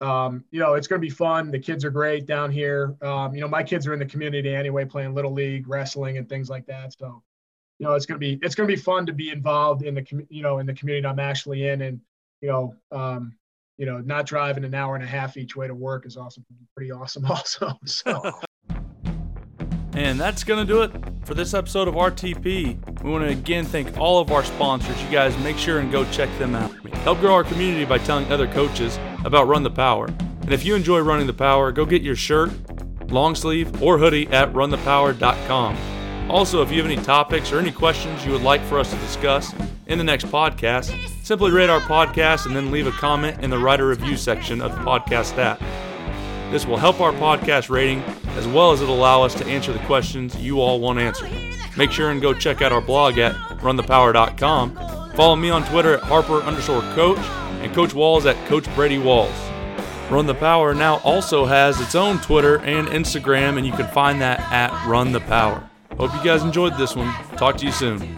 um, you know, it's going to be fun. The kids are great down here. Um, you know, my kids are in the community anyway, playing little league, wrestling, and things like that. So, you know, it's going to be it's going to be fun to be involved in the you know in the community I'm actually in, and you know, um, you know, not driving an hour and a half each way to work is also pretty awesome also. So And that's going to do it for this episode of RTP. We want to again thank all of our sponsors. You guys make sure and go check them out. Help grow our community by telling other coaches about Run the Power. And if you enjoy running the power, go get your shirt, long sleeve, or hoodie at runthepower.com. Also, if you have any topics or any questions you would like for us to discuss in the next podcast, simply rate our podcast and then leave a comment in the writer review section of the podcast app. This will help our podcast rating as well as it'll allow us to answer the questions you all want answered. Make sure and go check out our blog at runthepower.com. Follow me on Twitter at Harper underscore coach and Coach Walls at Coach Brady Walls. Run the Power now also has its own Twitter and Instagram, and you can find that at Run the Power. Hope you guys enjoyed this one. Talk to you soon.